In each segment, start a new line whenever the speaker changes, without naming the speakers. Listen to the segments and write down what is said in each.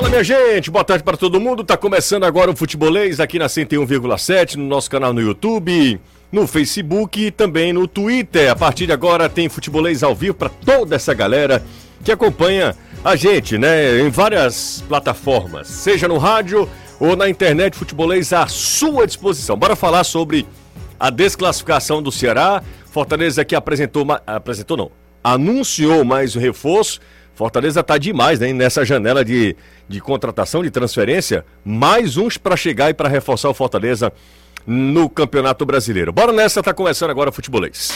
Fala minha gente, boa tarde para todo mundo. Tá começando agora o Futebolês aqui na 101,7 no nosso canal no YouTube, no Facebook e também no Twitter. A partir de agora tem Futebolês ao vivo para toda essa galera que acompanha a gente, né, em várias plataformas, seja no rádio ou na internet, Futebolês à sua disposição. Bora falar sobre a desclassificação do Ceará. Fortaleza que apresentou, apresentou não, anunciou mais o reforço. Fortaleza tá demais, né? Nessa janela de, de contratação, de transferência, mais uns para chegar e para reforçar o Fortaleza no Campeonato Brasileiro. Bora nessa, tá começando agora o futebolês.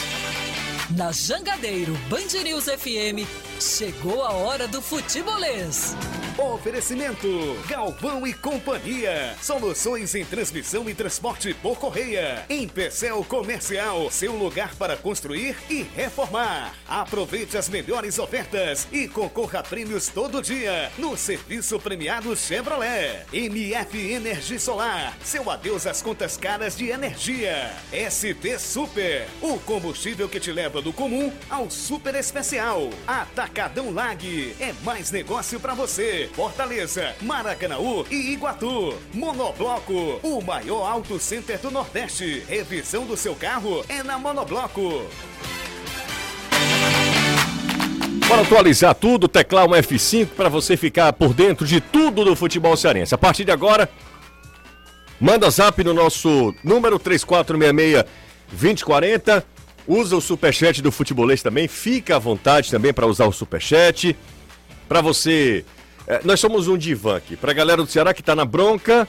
Na Jangadeiro Band News FM, chegou a hora do futebolês.
Oferecimento Galvão e Companhia. Soluções em transmissão e transporte por correia. Em Pecel Comercial, seu lugar para construir e reformar. Aproveite as melhores ofertas e concorra a prêmios todo dia no serviço premiado Chevrolet. MF Energia Solar, seu adeus às contas caras de energia. ST Super, o combustível que te leva do comum ao super especial. Atacadão Lag, é mais negócio para você. Fortaleza, Maracanaú e Iguatu. Monobloco, o maior auto center do Nordeste. Revisão do seu carro é na Monobloco.
Para atualizar tudo, teclar um F5 para você ficar por dentro de tudo do futebol cearense. A partir de agora, manda zap no nosso número 3466 2040. Usa o superchat do futebolês também. Fica à vontade também para usar o superchat. Para você. É, nós somos um divã aqui. Para galera do Ceará que está na bronca,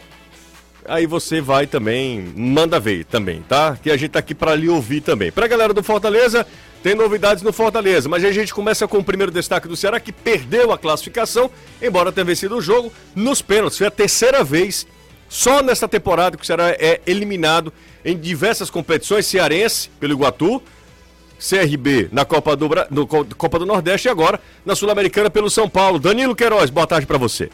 aí você vai também, manda ver também, tá? Que a gente tá aqui para lhe ouvir também. Pra galera do Fortaleza, tem novidades no Fortaleza, mas a gente começa com o primeiro destaque do Ceará, que perdeu a classificação, embora tenha vencido o jogo, nos pênaltis. Foi a terceira vez, só nessa temporada, que o Ceará é eliminado em diversas competições, cearense pelo Iguatu, CRB na Copa do, Bra... no Copa do Nordeste e agora na Sul-Americana pelo São Paulo. Danilo Queiroz, boa tarde para você.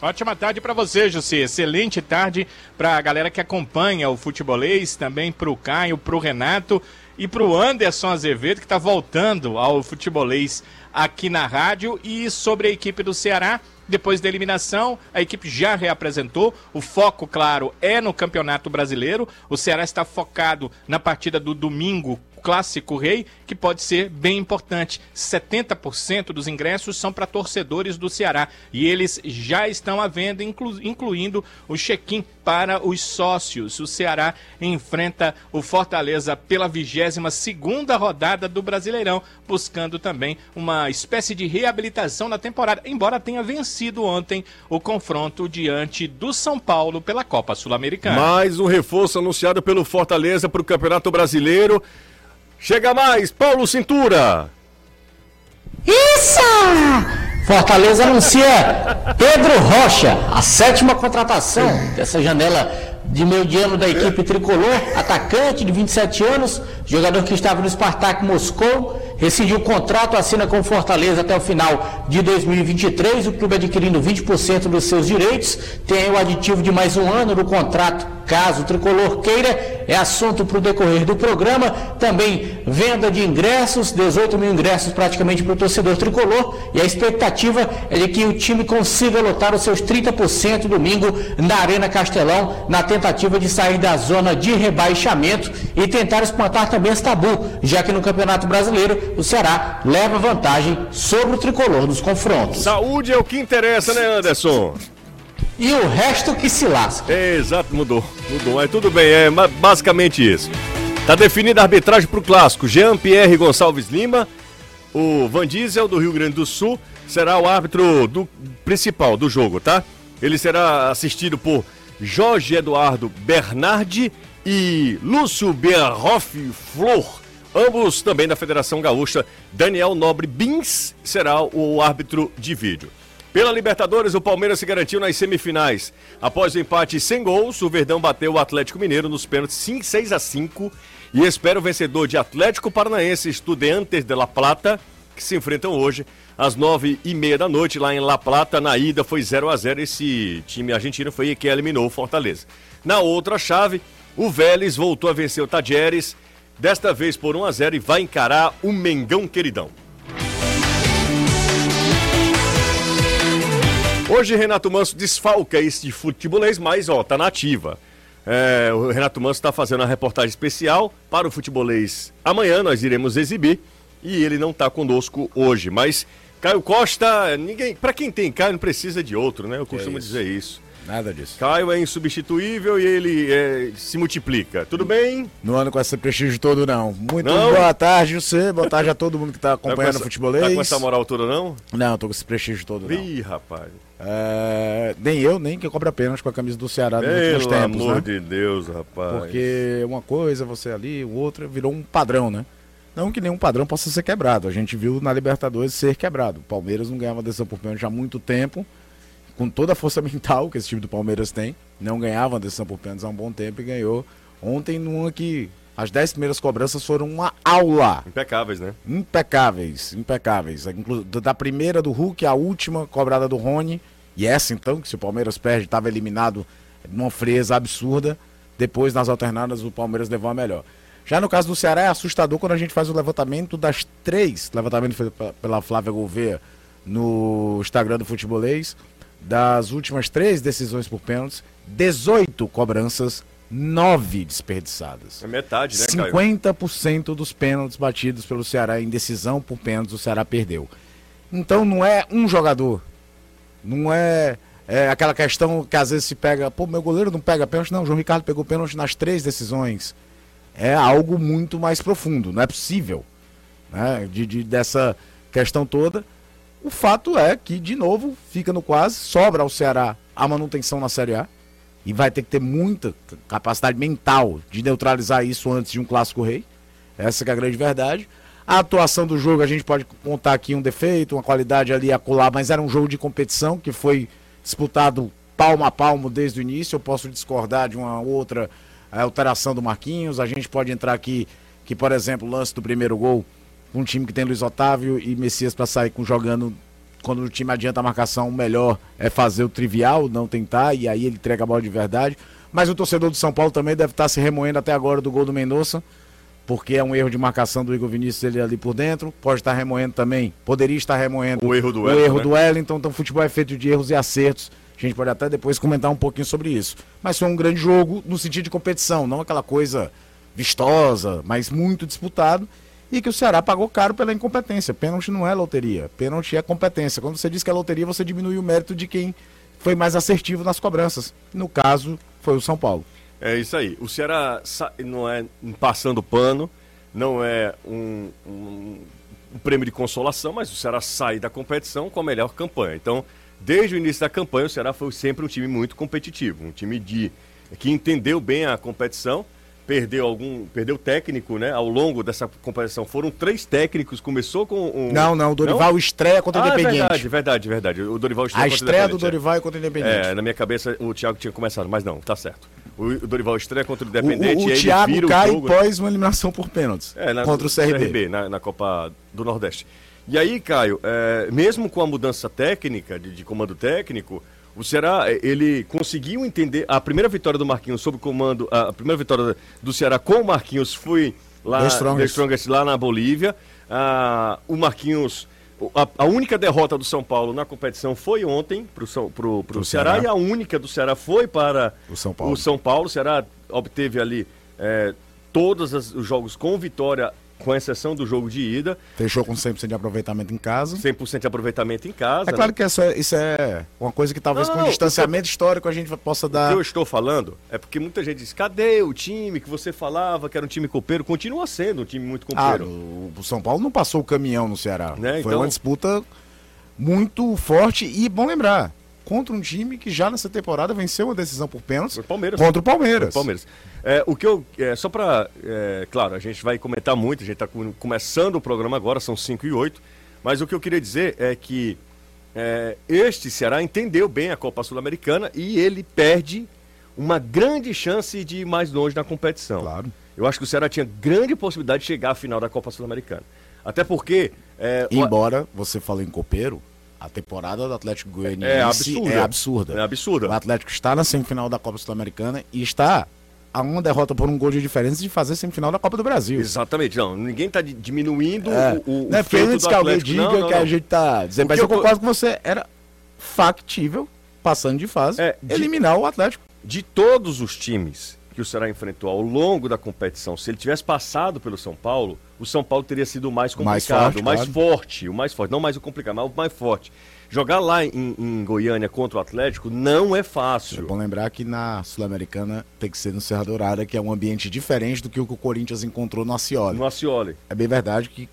Ótima tarde para você, José. Excelente tarde para a galera que acompanha o futebolês, também para o Caio, para o Renato e para o Anderson Azevedo, que está voltando ao futebolês aqui na rádio. E sobre a equipe do Ceará, depois da eliminação, a equipe já reapresentou. O foco, claro, é no Campeonato Brasileiro. O Ceará está focado na partida do domingo Clássico Rei, que pode ser bem importante. 70% dos ingressos são para torcedores do Ceará e eles já estão à venda, inclu incluindo o check-in para os sócios. O Ceará enfrenta o Fortaleza pela 22 segunda rodada do Brasileirão, buscando também uma espécie de reabilitação na temporada, embora tenha vencido ontem o confronto diante do São Paulo pela Copa Sul-Americana.
Mais um reforço anunciado pelo Fortaleza para o Campeonato Brasileiro. Chega mais, Paulo Cintura.
Isso! Fortaleza anuncia Pedro Rocha, a sétima contratação dessa janela de meio de ano da equipe tricolor, atacante de 27 anos, jogador que estava no Spartak Moscou, rescindiu o contrato, assina com Fortaleza até o final de 2023, o clube adquirindo 20% dos seus direitos, tem o aditivo de mais um ano no contrato, caso o tricolor queira, é assunto para o decorrer do programa, também venda de ingressos, 18 mil ingressos praticamente para o torcedor tricolor, e a expectativa é de que o time consiga lotar os seus 30% domingo na Arena Castelão, na tentativa de sair da zona de rebaixamento e tentar espantar também esse tabu, já que no Campeonato Brasileiro o Ceará leva vantagem sobre o tricolor nos confrontos.
Saúde é o que interessa, né, Anderson?
E o resto que se lasca.
É, exato, mudou. Mudou, mas tudo bem, é basicamente isso. Tá definida a arbitragem para o clássico. Jean-Pierre Gonçalves Lima, o Van Diesel do Rio Grande do Sul, será o árbitro do principal do jogo, tá? Ele será assistido por Jorge Eduardo Bernardi e Lúcio Berhoff Flor, ambos também da Federação Gaúcha. Daniel Nobre Bins será o árbitro de vídeo. Pela Libertadores, o Palmeiras se garantiu nas semifinais. Após o empate sem gols, o Verdão bateu o Atlético Mineiro nos pênaltis 6 a 5 e espera o vencedor de Atlético Paranaense Estudiantes de La Plata, que se enfrentam hoje às nove e meia da noite lá em La Plata. Na ida foi 0 a 0 Esse time argentino foi que eliminou o Fortaleza. Na outra chave, o Vélez voltou a vencer o Tajeres, desta vez por 1 a 0 e vai encarar o Mengão Queridão. Hoje Renato Manso desfalca esse futebolês, mas ó, tá na ativa. É, o Renato Manso está fazendo uma reportagem especial para o futebolês. Amanhã nós iremos exibir e ele não está conosco hoje, mas Caio Costa, ninguém, para quem tem Caio não precisa de outro, né? Eu costumo
isso.
dizer isso.
Nada disso.
Caio é insubstituível e ele é, se multiplica. Tudo bem?
Não ando com esse prestígio todo, não. Muito
Não?
boa tarde, você. Boa tarde a todo mundo que tá
Tá com
acompanhando
essa-
o futebolês.
Tá com essa moral toda não?
Não, tô com esse prestígio todo, não.
Ih, rapaz.
É, nem eu, nem que cobra pênalti com a camisa do Ceará nos últimos
Pelo
tempos,
amor
né?
de Deus, rapaz.
Porque uma coisa, você ali, o outro, virou um padrão, né? Não que nenhum padrão possa ser quebrado. A gente viu na Libertadores ser quebrado. O Palmeiras não ganhava decisão por pênalti há muito tempo. Com toda a força mental que esse time do Palmeiras tem. Não ganhava decisão por pênalti há um bom tempo e ganhou. Ontem, numa que as 10 primeiras cobranças foram uma aula.
Impecáveis, né?
Impecáveis, impecáveis. Da primeira do Hulk, a última cobrada do Rony. E essa então, que se o Palmeiras perde, estava eliminado numa frieza absurda. Depois, nas alternadas, o Palmeiras levou a melhor. Já no caso do Ceará, é assustador quando a gente faz o levantamento das três, levantamento feito pe- pela Flávia Gouveia no Instagram do Futebolês, das últimas três decisões por pênaltis, 18 cobranças, 9 desperdiçadas.
É metade, né, Caio?
50% dos pênaltis batidos pelo Ceará em decisão por pênaltis, o Ceará perdeu. Então não é um jogador. Não é, é aquela questão que às vezes se pega, pô, meu goleiro não pega pênalti. Não, o João Ricardo pegou pênalti nas três decisões. É algo muito mais profundo, não é possível. Né? De, de- dessa questão toda. O fato é que, de novo, fica no quase, sobra ao Ceará a manutenção na Série A. E vai ter que ter muita capacidade mental de neutralizar isso antes de um clássico rei. Essa é a grande verdade. A atuação do jogo, a gente pode contar aqui um defeito, uma qualidade ali a colar, mas era um jogo de competição que foi disputado palmo a palmo desde o início. Eu posso discordar de uma outra eh, alteração do Marquinhos. A gente pode entrar aqui que, por exemplo, o lance do primeiro gol, um time que tem Luiz Otávio e Messias para sair com jogando quando o time adianta a marcação, o melhor é fazer o trivial, não tentar, e aí ele entrega a bola de verdade. Mas o torcedor do São Paulo também deve estar se remoendo até agora do gol do Mendonça, porque é um erro de marcação do Igor Vinícius ele ali por dentro. Pode estar remoendo também, poderia estar remoendo
O erro do
o
Wellington,
erro
né?
do Wellington. Então, futebol é feito de erros e acertos. A gente pode até depois comentar um pouquinho sobre isso. Mas foi um grande jogo no sentido de competição, não aquela coisa vistosa, mas muito disputado. E que o Ceará pagou caro pela incompetência. Pênalti não é loteria. Pênalti é competência. Quando você diz que é loteria, você diminui o mérito de quem foi mais assertivo nas cobranças. No caso, foi o São Paulo.
É isso aí. O Ceará não é passando pano, não é um, um- um prêmio de consolação, mas o Ceará sai da competição com a melhor campanha. Então, desde o início da campanha, o Ceará foi sempre um time muito competitivo, um time de que entendeu bem a competição, perdeu algum, perdeu técnico, né? Ao longo dessa competição foram três técnicos, começou com um
Não, não, o Dorival estreia contra o
Ah, é
Independente.
verdade, verdade, verdade. O Dorival
a
contra o
estreia do
é.
Dorival é contra o Independente.
É, na minha cabeça o Thiago tinha começado, mas não, tá certo. O, o Dorival estreia contra o
O,
Independente
o,
e
o
ele
Thiago cai
o
uma eliminação por pênaltis
É, na-
contra o CRB.
na, na Copa do Nordeste. E aí, Caio, é, mesmo com a mudança técnica, de, de comando técnico, o Ceará, é, ele conseguiu entender. A primeira vitória do Marquinhos sob comando. A, primeira vitória do Ceará com o Marquinhos foi lá,
The Strongest.
The Strongest, lá na Bolívia. Ah, o Marquinhos. A, a única derrota do São Paulo na competição foi ontem para pro Ceará,
Ceará.
e a única do Ceará foi para
O São Paulo.
o São Paulo. O Ceará obteve ali é, todos os jogos com vitória, com exceção do jogo de ida.
Fechou com 100% de aproveitamento em casa.
100% de aproveitamento em casa.
É claro
né?
que isso é, isso é uma coisa que talvez
Não,
com
não,
distanciamento histórico a gente possa
O
dar.
que eu estou falando é porque muita gente diz: cadê o time que você falava que era um time copeiro? Continua sendo um time muito
Ah,
copeiro.
o, o São Paulo não passou o caminhão no Ceará.
Né,
Foi
então-
uma disputa muito forte e bom lembrar. Contra um time que já nessa temporada venceu uma decisão por pênaltis
Palmeiras.
contra o Palmeiras.
O Palmeiras. É, o que eu. É, só para. claro, a gente vai comentar muito, a gente está começando o programa agora, são 5 e 8. Mas o que eu queria dizer é que é, este Ceará entendeu bem a Copa Sul-Americana e ele perde uma grande chance de ir mais longe na competição.
Claro.
Eu acho que o Ceará tinha grande possibilidade de chegar à final da Copa Sul-Americana. Até porque. é,
Embora você falou em copeiro, a temporada do Atlético Goianiense
É absurda.
é absurda.
É absurda.
O Atlético está na semifinal da Copa Sul-Americana e está a uma derrota por um gol de diferença de fazer semifinal da Copa do Brasil.
Exatamente, não. Ninguém está diminuindo
É,
o, o,
não é
feito do
que alguém diga
Não, não,
que a
não.
gente tá dizendo,
O
mas eu concordo com você. Era factível, passando de fase,
É, de-
eliminar o Atlético.
De todos os times que o Ceará enfrentou ao longo da competição, se ele tivesse passado pelo São Paulo, o São Paulo teria sido o mais
Mais
complicado,
forte,
o mais
claro.
forte, o mais forte, não mais o complicado, mas o mais forte. Jogar lá em, em Goiânia contra o Atlético não é
É
fácil.
bom lembrar que na Sul-Americana tem que ser no Serra Dourada, que é um ambiente diferente do que o que o Corinthians encontrou no Acioli.
No Acioli.
É bem verdade que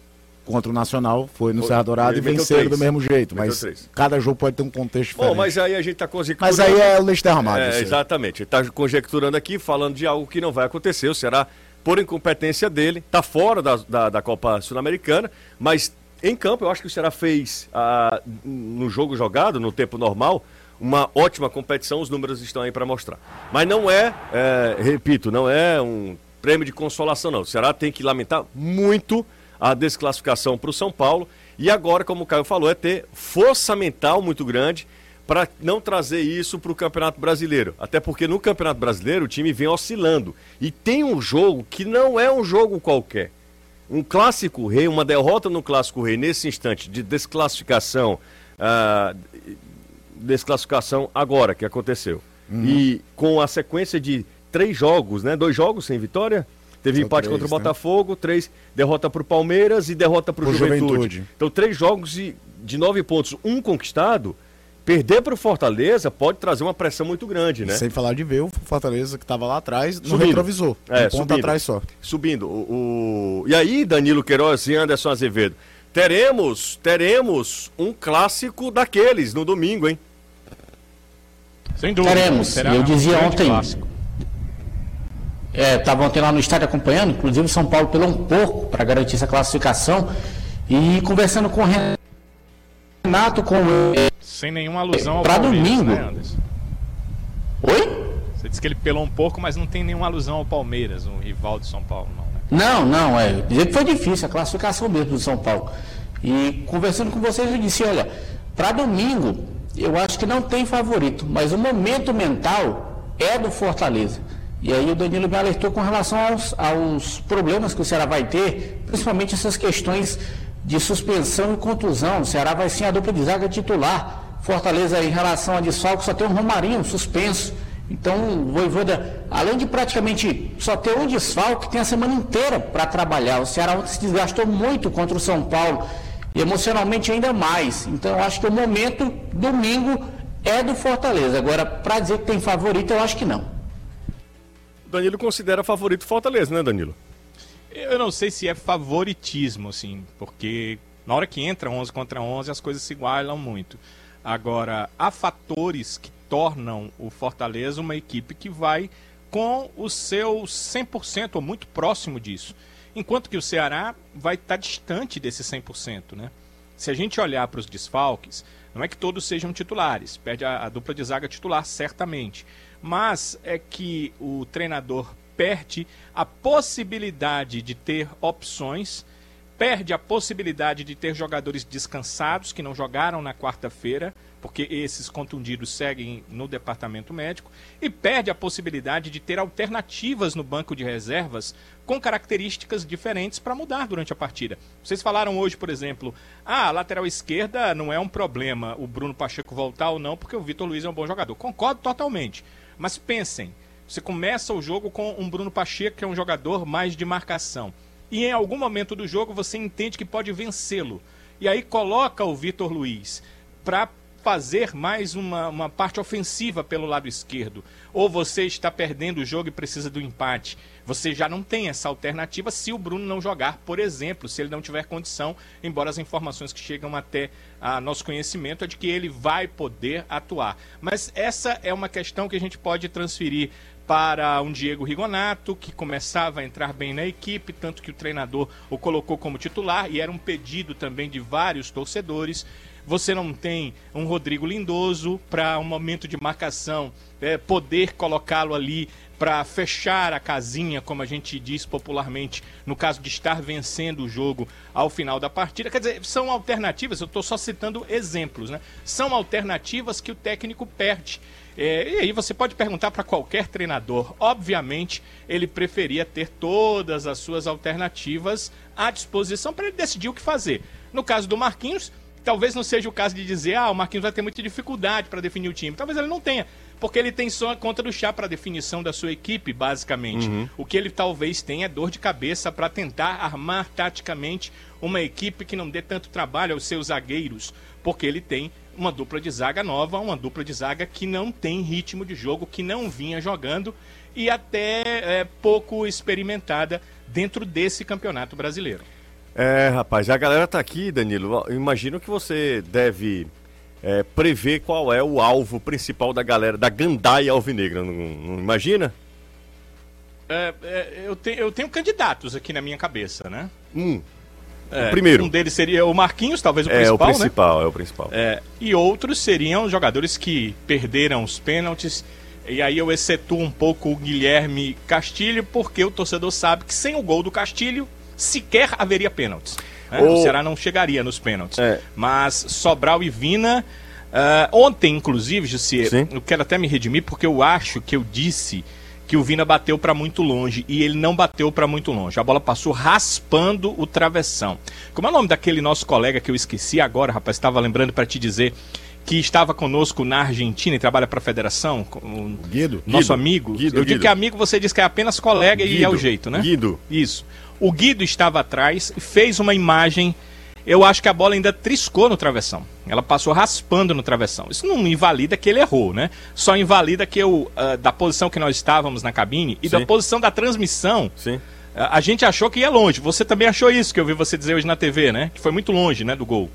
contra o Nacional foi no
Foi-
Serra Dourada e venceram
três.
do mesmo jeito,
Meteu
mas
três.
cada jogo pode ter um contexto diferente.
Bom, mas aí a gente está conjecturando.
Mas aí é o leite derramado.
É, exatamente. Ele está conjecturando aqui, falando de algo que não vai acontecer. O Ceará, por incompetência dele, está fora da, da, da Copa Sul-Americana, mas em campo eu acho que o Ceará fez, ah, no jogo jogado, no tempo normal, uma ótima competição, os números estão aí para mostrar. Mas não é, é, repito, não é um prêmio de consolação, não. O Ceará tem que lamentar muito a desclassificação para o São Paulo. E agora, como o Caio falou, é ter força mental muito grande para não trazer isso para o Campeonato Brasileiro. Até porque no Campeonato Brasileiro o time vem oscilando. E tem um jogo que não é um jogo qualquer. Um clássico rei, uma derrota no clássico rei nesse instante de desclassificação, ah, desclassificação agora que aconteceu. E com a sequência de três jogos, né? Dois jogos sem vitória. Teve empate
três,
contra o
né?
Botafogo, três derrota para o Palmeiras e derrota para o Juventude.
Juventude.
Então, três jogos de, de nove pontos, um conquistado. Perder para o Fortaleza pode trazer uma pressão muito grande, né?
Sem falar de ver o Fortaleza que estava lá atrás no
Subindo.
retrovisor.
É,
um ponto
subindo.
atrás só.
Subindo. O, o- E aí, Danilo Queiroz e Anderson Azevedo, teremos, teremos um clássico daqueles no domingo, hein?
Sem dúvida.
Teremos.
será
Eu
um
dizia
grande
ontem-
clássico.
É, Estava ontem lá no estádio acompanhando, inclusive o São Paulo pelou um pouco para garantir essa classificação. E conversando com o Renato, com o.
Sem nenhuma alusão ao
Pra
Palmeiras,
domingo.
né, Anderson?
Oi?
Você disse que ele pelou um pouco, mas não tem nenhuma alusão ao Palmeiras, um rival de São Paulo, não, né?
Não, não, é. Dizer que foi difícil a classificação mesmo do São Paulo. E conversando com vocês, eu disse: olha, para domingo, eu acho que não tem favorito, mas o momento mental é do Fortaleza. E aí o Danilo me alertou com relação aos, aos problemas que o Ceará vai ter, principalmente essas questões de suspensão e contusão. O Ceará vai sim a dupla de zaga titular. Fortaleza, em relação a desfalque, só tem um Romarinho suspenso. Então, o Voivoda, além de praticamente só ter um desfalque, tem a semana inteira para trabalhar. O Ceará se desgastou muito contra o São Paulo e emocionalmente ainda mais. Então, eu acho que o momento, domingo, é do Fortaleza. Agora, para dizer que tem favorito, eu acho que não.
Danilo considera favorito Fortaleza, né, Danilo?
Eu não sei se é favoritismo, assim, porque na hora que entra 11 contra 11 as coisas se igualam muito. Agora, há fatores que tornam o Fortaleza uma equipe que vai com o seu 100% ou muito próximo disso. Enquanto que o Ceará vai estar distante desse 100%, né? Se a gente olhar para os desfalques, não é que todos sejam titulares, perde a, a dupla de zaga titular, certamente. Mas é que o treinador perde a possibilidade de ter opções, perde a possibilidade de ter jogadores descansados que não jogaram na quarta-feira, porque esses contundidos seguem no departamento médico, e perde a possibilidade de ter alternativas no banco de reservas com características diferentes para mudar durante a partida. Vocês falaram hoje, por exemplo, ah, a lateral esquerda não é um problema o Bruno Pacheco voltar ou não, porque o Vitor Luiz é um bom jogador. Concordo totalmente. Mas pensem, você começa o jogo com um Bruno Pacheco, que é um jogador mais de marcação. E em algum momento do jogo você entende que pode vencê-lo. E aí coloca o Vitor Luiz para fazer mais uma, uma parte ofensiva pelo lado esquerdo. Ou você está perdendo o jogo e precisa do empate. Você já não tem essa alternativa se o Bruno não jogar, por exemplo, se ele não tiver condição, embora as informações que chegam até a nosso conhecimento é de que ele vai poder atuar. Mas essa é uma questão que a gente pode transferir para um Diego Rigonato, que começava a entrar bem na equipe, tanto que o treinador o colocou como titular, e era um pedido também de vários torcedores. Você não tem um Rodrigo Lindoso para um momento de marcação, é, poder colocá-lo ali para fechar a casinha, como a gente diz popularmente, no caso de estar vencendo o jogo ao final da partida. Quer dizer, são alternativas, eu estou só citando exemplos, né? São alternativas que o técnico perde. É, e aí você pode perguntar para qualquer treinador. Obviamente, ele preferia ter todas as suas alternativas à disposição para ele decidir o que fazer. No caso do Marquinhos, talvez não seja o caso de dizer, ah, o Marquinhos vai ter muita dificuldade para definir o time. Talvez ele não tenha, porque ele tem só a conta do chá para definição da sua equipe, basicamente.
Uhum.
O que ele talvez tenha é dor de cabeça para tentar armar taticamente uma equipe que não dê tanto trabalho aos seus zagueiros, porque ele tem uma dupla de zaga nova, uma dupla de zaga que não tem ritmo de jogo, que não vinha jogando e até é, pouco experimentada dentro desse campeonato brasileiro.
É, rapaz, a galera tá aqui, Danilo. Eu imagino que você deve é, prever qual é o alvo principal da galera, da gandaia alvinegra, não, não imagina?
É, é, eu, te, eu tenho candidatos aqui na minha cabeça, né?
Um.
É,
o primeiro.
Um deles seria o Marquinhos, talvez o
é o
principal, né?
principal, é o principal.
É, e outros seriam jogadores que perderam os pênaltis. E aí eu excetuo um pouco o Guilherme Castilho, porque o torcedor sabe que sem o gol do Castilho, sequer haveria pênaltis. né?
O-
O Ceará não chegaria nos pênaltis.
É.
Mas Sobral e Vina. ah, ontem, inclusive, Jussi,
Sim.
eu quero até me redimir, porque eu acho que eu disse que o Vina bateu para muito longe e ele não bateu para muito longe. A bola passou raspando o travessão. Como é o nome daquele nosso colega que eu esqueci agora, rapaz? Estava lembrando para te dizer que estava conosco na Argentina e trabalha para a federação, com o
Guido?
nosso
Guido.
amigo.
Guido,
eu digo
Guido.
que é amigo, você diz que é apenas colega e é o jeito, né?
Guido.
Isso. O Guido estava atrás e fez uma imagem. Eu acho que a bola ainda triscou no travessão. Ela passou raspando no travessão. Isso não invalida que ele errou, né? Só invalida que eu, ah, da posição que nós estávamos na cabine e
Sim.
da posição da transmissão,
Sim.
a a gente achou que ia longe. Você também achou isso que eu vi você dizer hoje na TV, né? Que foi muito longe, né, do gol.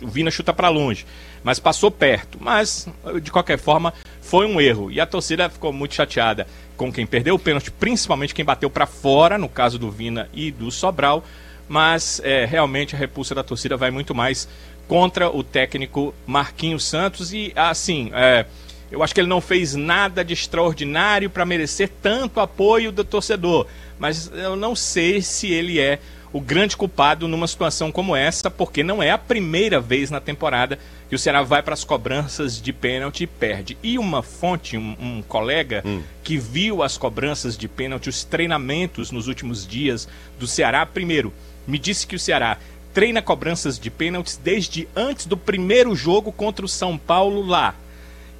O Vina chuta pra longe, mas passou perto. Mas de qualquer forma foi um erro e a torcida ficou muito chateada com quem perdeu o pênalti, principalmente quem bateu pra fora, no caso do Vina e do Sobral. Mas é, realmente a repulsa da torcida vai muito mais contra o técnico Marquinhos Santos e assim. É, eu acho que ele não fez nada de extraordinário para merecer tanto apoio do torcedor, mas eu não sei se ele é o grande culpado numa situação como essa, porque não é a primeira vez na temporada que o Ceará vai para as cobranças de pênalti e perde. E uma fonte, um, um colega que viu as cobranças de pênalti, os treinamentos nos últimos dias do Ceará, primeiro, me disse que o Ceará treina cobranças de pênaltis desde antes do primeiro jogo contra o São Paulo lá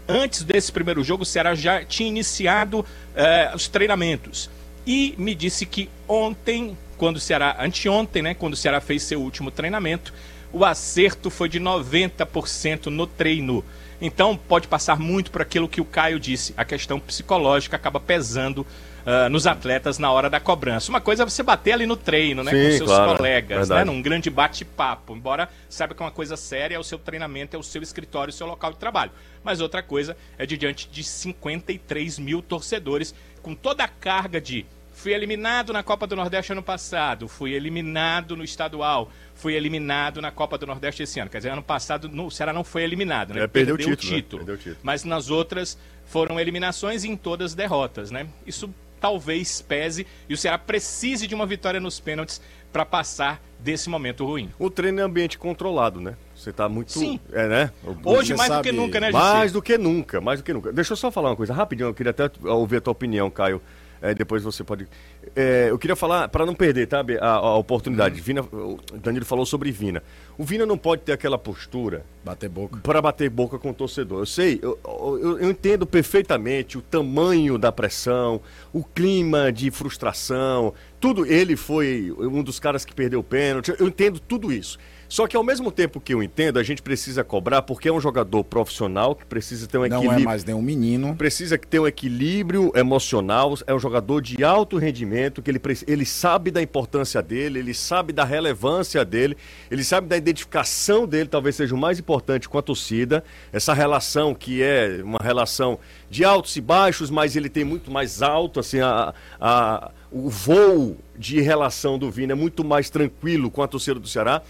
antes desse primeiro jogo, o Ceará já tinha iniciado eh, os treinamentos. E me disse que ontem, quando o Ceará, anteontem, né, quando o Ceará fez seu último treinamento, o acerto foi de 90% no treino. Então pode passar muito por aquilo que o Caio disse, a questão psicológica acaba pesando ah, nos atletas na hora da cobrança. Uma coisa é você bater ali no treino, né,
Sim,
com seus
claro,
colegas, né,
verdade.
num grande bate-papo. Embora saiba que é uma coisa séria, é o seu treinamento, é o seu escritório, o seu local de trabalho. Mas outra coisa é de diante de 53 mil torcedores, com toda a carga de fui eliminado na Copa do Nordeste ano passado, fui eliminado no estadual, fui eliminado na Copa do Nordeste esse ano. Quer dizer, ano passado no, o Ceará não foi eliminado, né?
É, perdeu o título, né? Perdeu o título.
Mas nas outras foram eliminações e em todas derrotas, né? Isso talvez pese e o Ceará precise de uma vitória nos pênaltis para passar desse momento ruim.
O treino é ambiente controlado, né? Você tá muito.
Sim.
É, né?
Hoje
Você
mais do que
sabe,
nunca, né,
Mais
Jussi?
do que nunca, mais do que nunca. Deixa eu só falar uma coisa rapidinho, eu queria até ouvir a tua opinião, Caio. É, depois você pode. É, eu queria falar, para não perder, tá, a, a oportunidade.
Uhum.
Vina, o Danilo falou sobre Vina. O Vina não pode ter aquela postura
Bater boca.
para bater boca com o torcedor. Eu sei, eu, eu- eu entendo perfeitamente o tamanho da pressão, o clima de frustração, tudo. Ele foi um dos caras que perdeu o pênalti. Eu entendo tudo isso. Só que ao mesmo tempo que eu entendo, a gente precisa cobrar porque é um jogador profissional que precisa ter um
Não
equilíbrio
é mais nenhum menino.
precisa ter um equilíbrio emocional, é um jogador de alto rendimento, que ele, ele sabe da importância dele, ele sabe da relevância dele, ele sabe da identificação dele, talvez seja o mais importante com a torcida, essa relação que é uma relação de altos e baixos, mas ele tem muito mais alto, assim, a, a- o voo de relação do Vina é muito mais tranquilo com a torcida do Ceará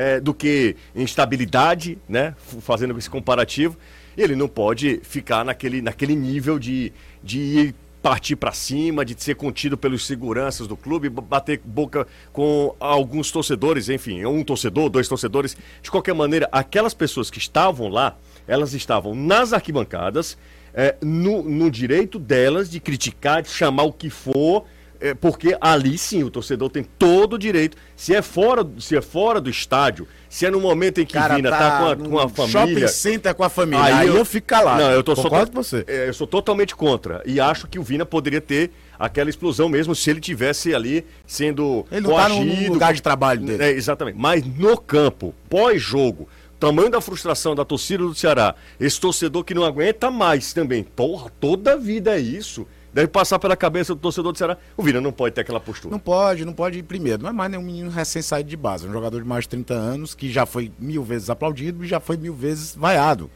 é, do que instabilidade, né? Fazendo esse comparativo. Ele não pode ficar naquele, naquele nível de, de ir partir para cima, de ser contido pelos seguranças do clube, bater boca com alguns torcedores, enfim, um torcedor, dois torcedores. De qualquer maneira, aquelas pessoas que estavam lá, elas estavam nas arquibancadas, é, no, no direito delas de criticar, de chamar o que for, é, porque ali sim o torcedor tem todo o direito. Se é fora, se é fora do estádio, se é no momento em que
Cara,
Vina tá, com, a, com a
num Shopping
família.
center com a família. Aí, eu, fico calado.
Não, eu tô
Concordo
só,
você.
é, eu sou totalmente contra. E acho que o Vina poderia ter aquela explosão mesmo se ele tivesse ali sendo
Ele não tá no- no
coagido,
lugar de trabalho dele.
É, exatamente. Mas no campo, pós-jogo, tamanho da frustração da torcida do Ceará, esse torcedor que não aguenta mais também. Porra, toda vida é isso. Deve passar pela cabeça do torcedor do Ceará. O Vina não pode ter aquela postura.
Não pode, não pode ir primeiro. Não é mais nenhum menino recém-saído de base. É um jogador de mais de 30 anos que já foi mil vezes aplaudido e já foi mil vezes vaiado.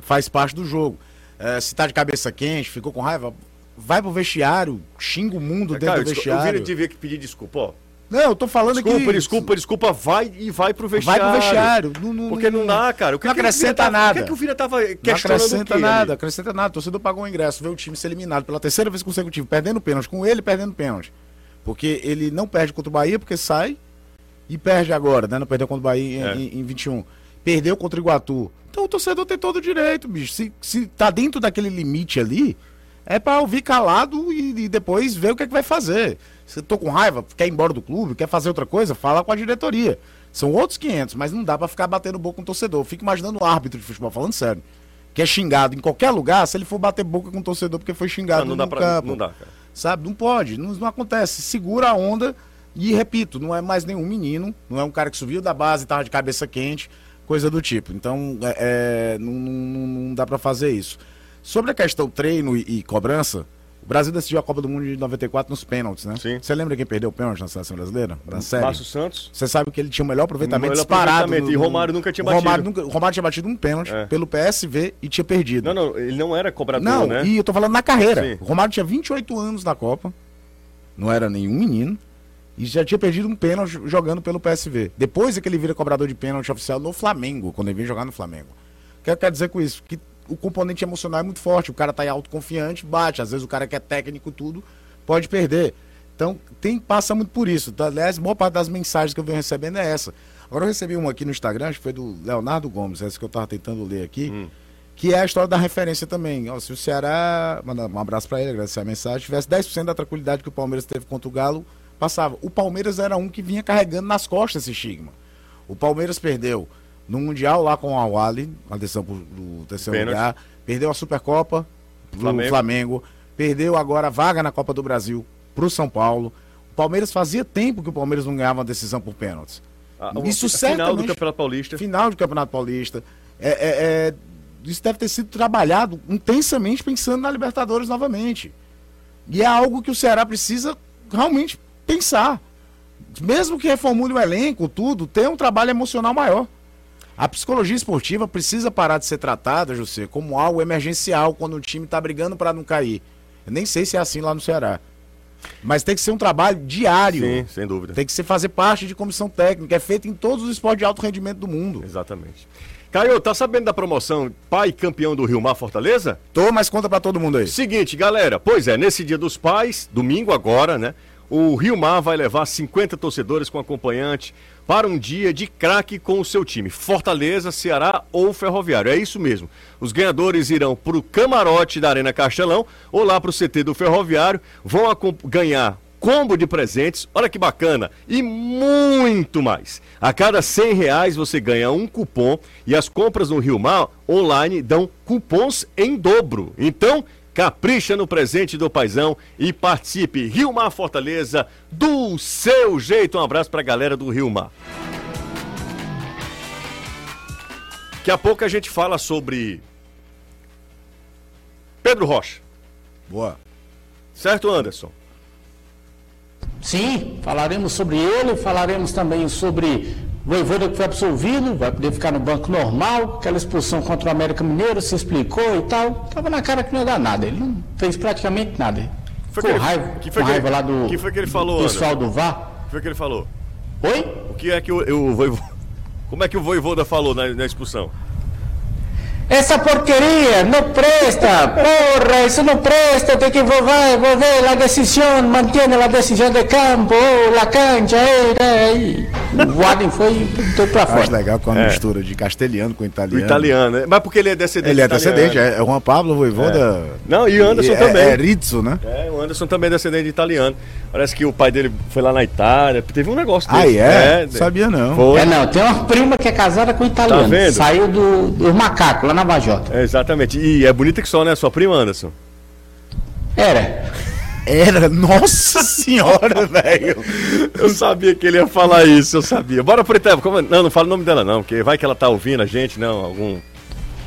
Faz parte do jogo. É, se tá de cabeça quente, ficou com raiva, vai pro vestiário, xinga o mundo dentro
Cara,
do
o
vestiário.
Vina devia que pedir desculpa, ó.
Não, eu tô falando
Desculpa,
aqui.
desculpa, desculpa, vai e vai pro
Vai
vestiário.
pro vestiário. Não, não-
Porque não dá, cara. O que
não
que
acrescenta
tava-
nada.
O que, que o Vina tava
Não
questionando
acrescenta
o quê
nada, acrescenta nada. O torcedor pagou o ingresso, vê o time ser eliminado pela terceira vez consecutiva, perdendo pênalti, com ele perdendo pênalti. Porque ele não perde contra o Bahia, porque sai e perde agora, né? Não perdeu contra o Bahia em,
É.
em, em 21. Perdeu contra o Iguatu. Então o torcedor tem todo o direito, bicho. Se, se tá dentro daquele limite ali, é pra ouvir calado e, e depois ver o que, é que vai fazer. Se tô com raiva, quer ir embora do clube, quer fazer outra coisa, fala com a diretoria. São outros 500, mas não dá pra ficar batendo boca com o torcedor. Fico imaginando o árbitro de futebol, falando sério. Que é xingado em qualquer lugar, se ele for bater boca com o torcedor porque foi xingado
Não, não dá
no
pra.
campo.
Não dá, cara.
Sabe? Não pode, não, não acontece. Segura a onda e, repito, não é mais nenhum menino, não é um cara que subiu da base e tava de cabeça quente, coisa do tipo. Então, é, é, não, não- não dá pra fazer isso. Sobre a questão treino e, e cobrança, o Brasil decidiu a Copa do Mundo de 94 nos pênaltis, né?
Sim.
Você lembra quem perdeu o pênalti na seleção brasileira? Na série?
Márcio Santos.
Você sabe que ele tinha o melhor aproveitamento
Melhor
disparado.
aproveitamento, e Romário nunca tinha
o Romário,
batido.
nunca, o Romário tinha batido um pênalti
É.
pelo PSV e tinha perdido.
Não, não, ele não era cobrador,
Não,
né?
e eu tô falando na carreira.
Sim.
O Romário tinha 28 anos na Copa, não era nenhum menino, e já tinha perdido um pênalti jogando pelo PSV. Depois é que ele vira cobrador de pênalti oficial no Flamengo, quando ele vem jogar no Flamengo. O que eu quero dizer com isso? Que o componente emocional é muito forte, o cara tá aí autoconfiante, bate. Às vezes o cara que é técnico tudo, pode perder. Então, tem, passa muito por isso. Tá? Aliás, boa parte das mensagens que eu venho recebendo é essa. Agora eu recebi uma aqui no Instagram, que foi do Leonardo Gomes, essa que eu tava tentando ler aqui que é a história da referência também. Ó, se o Ceará, mandar um abraço para ele, agradecer a mensagem, tivesse 10% da tranquilidade que o Palmeiras teve contra o Galo, passava. O Palmeiras era um que vinha carregando nas costas esse estigma. O Palmeiras perdeu no Mundial lá com o Awali, a decisão do terceiro
Pênalti.
lugar, perdeu a Supercopa pro
Flamengo.
Flamengo. perdeu agora a vaga na Copa do Brasil pro São Paulo. O Palmeiras fazia tempo que o Palmeiras não ganhava uma decisão por pênaltis.
Ah,
Isso
a Final do
certamente-
Campeonato Paulista.
Final de Campeonato Paulista. É, é- é- isso deve ter sido trabalhado intensamente pensando na Libertadores novamente. E é algo que o Ceará precisa realmente pensar. Mesmo que reformule o elenco, tudo, tem um trabalho emocional maior. A psicologia esportiva precisa parar de ser tratada, José, como algo emergencial quando o time está brigando para não cair. Eu nem sei se é assim lá no Ceará. Mas tem que ser um trabalho diário.
Sim, sem dúvida.
Tem que ser fazer parte de comissão técnica. É feito em todos os esportes de alto rendimento do mundo.
Exatamente. Caio, tá sabendo da promoção pai campeão do Rio Mar Fortaleza?
Tô, mas conta pra todo mundo aí.
Seguinte, galera, pois é, nesse dia dos pais, domingo agora, né? O Rio Mar vai levar 50 torcedores com acompanhante para um dia de craque com o seu time, Fortaleza, Ceará ou Ferroviário. É isso mesmo. Os ganhadores irão para o camarote da Arena Castelão ou lá para o CT do Ferroviário, vão ganhar combo de presentes, olha que bacana, e muito mais. A cada 100 reais você ganha um cupom e as compras no Rio Mar online dão cupons em dobro. Então, capricha no presente do paizão e participe. Rio Mar Fortaleza, do seu jeito. Um abraço pra galera do Rio Mar. Daqui a pouco a gente fala sobre Pedro Rocha.
Boa.
Certo, Anderson?
Sim, falaremos sobre ele, falaremos também sobre Voivoda que foi absolvido, vai poder ficar no banco normal, aquela expulsão contra o América Mineiro, se explicou e tal. Tava na cara que não ia dar nada, ele não fez praticamente nada.
Foi
Ficou
que
raiva,
que foi
com
que
raiva
ele-
lá do
que foi que ele falou,
pessoal do VAR.
O que foi que ele falou?
Oi?
O que é que o, o Voivo- Como é que o Voivoda falou na, na expulsão?
Essa porqueria não presta, porra, isso não presta, tem que volver, volver a decisão, mantém a decisão de campo, ou a cancha, aí, O Adem foi todo pra
Acho
fora.
legal com a
É.
mistura de castelhano com
O
italiano.
italiano, né? Mas porque ele é descendente
Ele é
italiano.
descendente, é, é Juan Pablo Voivoda.
Não, e Anderson
é,
também.
É Rizzo, né?
É, o Anderson também é descendente de italiano. Parece que o pai dele foi lá na Itália. Teve um negócio
Ah,
desse.
é?
de-
Sabia não.
Foi.
É não, tem uma prima que é casada com um italiano.
Tá vendo?
Saiu do, do macaco, lá na Vajota.
É, exatamente. E é bonita que só, né? Sua prima, Anderson.
Era.
Era, nossa senhora, velho.
Eu sabia que ele ia falar isso, eu sabia. Bora pro intervalo. Como- Não, não fala o nome dela, não, porque vai que ela tá ouvindo a gente, não. Algum.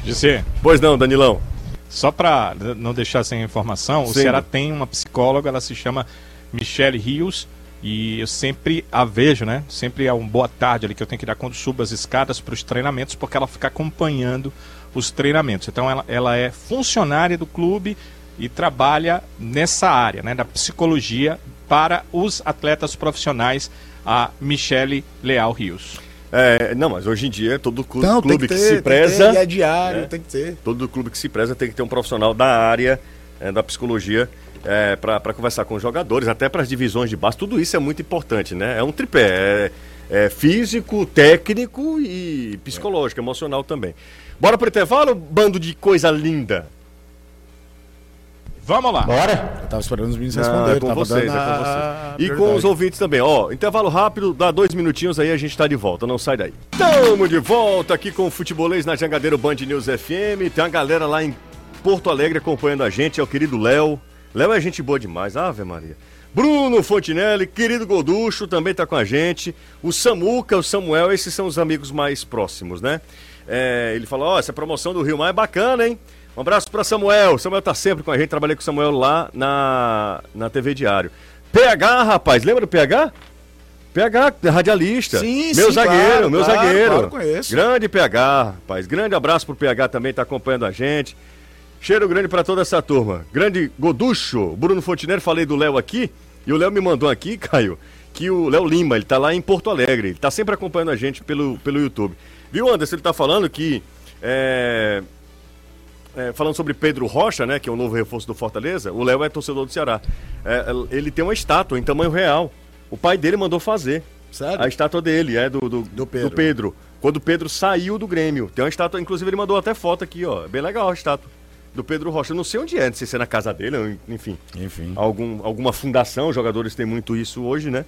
José,
Pois não, Danilão.
só para não deixar sem informação, o
Sim.
Ceará tem uma psicóloga, ela se chama Michelle Rios. E eu sempre a vejo, né? Sempre é um boa tarde ali que eu tenho que dar quando subo as escadas para os treinamentos, porque ela fica acompanhando os treinamentos. Então ela, ela é funcionária do clube e trabalha nessa área, né? Da psicologia para os atletas profissionais, a Michele Leal Rios.
É, não, mas hoje em dia todo clu-
Não,
clube
tem
que,
que ter,
se
tem que
preza.
ter, e é diário,
né?
tem que ter.
Todo clube que se preza tem que ter um profissional da área é, da psicologia é, para conversar com os jogadores, até para as divisões de base. Tudo isso é muito importante, né? É um tripé. É, é físico, técnico e psicológico, emocional também. Bora pro intervalo, bando de coisa linda.
Vamos lá.
Bora?
Eu tava esperando os meninos
Não,
responderem.
é com vocês, é
dando
com
a-
vocês.
a
E com
prioridade.
os ouvintes também. Ó, intervalo rápido, dá dois minutinhos aí, a gente tá de volta, não sai daí. Tamo de volta aqui com o Futebolês na Jangadeiro Band News FM. Tem uma galera lá em Porto Alegre acompanhando a gente, é o querido Léo. Léo é gente boa demais, Ave Maria. Bruno Fontinelli, querido Goducho, também tá com a gente. O Samuca, o Samuel, esses são os amigos mais próximos, né? É, ele falou, ó, essa promoção do Rio Mar é bacana, hein? Um abraço para Samuel. Samuel tá sempre com a gente. Trabalhei com o Samuel lá na, na TV Diário. PH, rapaz, lembra do PH? PH, radialista.
Sim,
meu
sim,
zagueiro,
claro,
meu
claro,
zagueiro.
claro.
Grande PH, rapaz. Grande abraço pro PH também, tá acompanhando a gente. Cheiro grande para toda essa turma. Grande Goducho, Bruno Fontinelli, falei do Léo aqui. E o Léo me mandou aqui, Caio, que o Léo Lima, ele tá lá em Porto Alegre. Ele tá sempre acompanhando a gente pelo, pelo YouTube. Viu, Anderson? Ele tá falando que. é, é, falando sobre Pedro Rocha, né, que é o novo reforço do Fortaleza, o Léo é torcedor do Ceará. É, ele tem uma estátua em tamanho real. O pai dele mandou fazer.
Sério?
A estátua dele, é do, do,
Do Pedro.
do Pedro. Quando o Pedro saiu do Grêmio. Tem uma estátua, inclusive ele mandou até foto aqui, ó. É Bem legal a estátua do Pedro Rocha. Eu não sei onde é, não sei se é na casa dele, enfim.
Enfim.
Algum, alguma fundação, os jogadores têm muito isso hoje, né?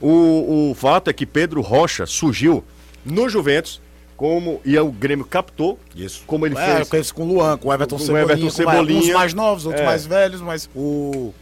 O, o fato é que Pedro Rocha surgiu no Juventus, como e o Grêmio captou,
Isso.
como ele
é, eu
fez.
com o Luan, com o Everton
Com o
Cebolinha,
Everton
com
Cebolinha.
uns mais novos, outros
É.
mais velhos, mas o...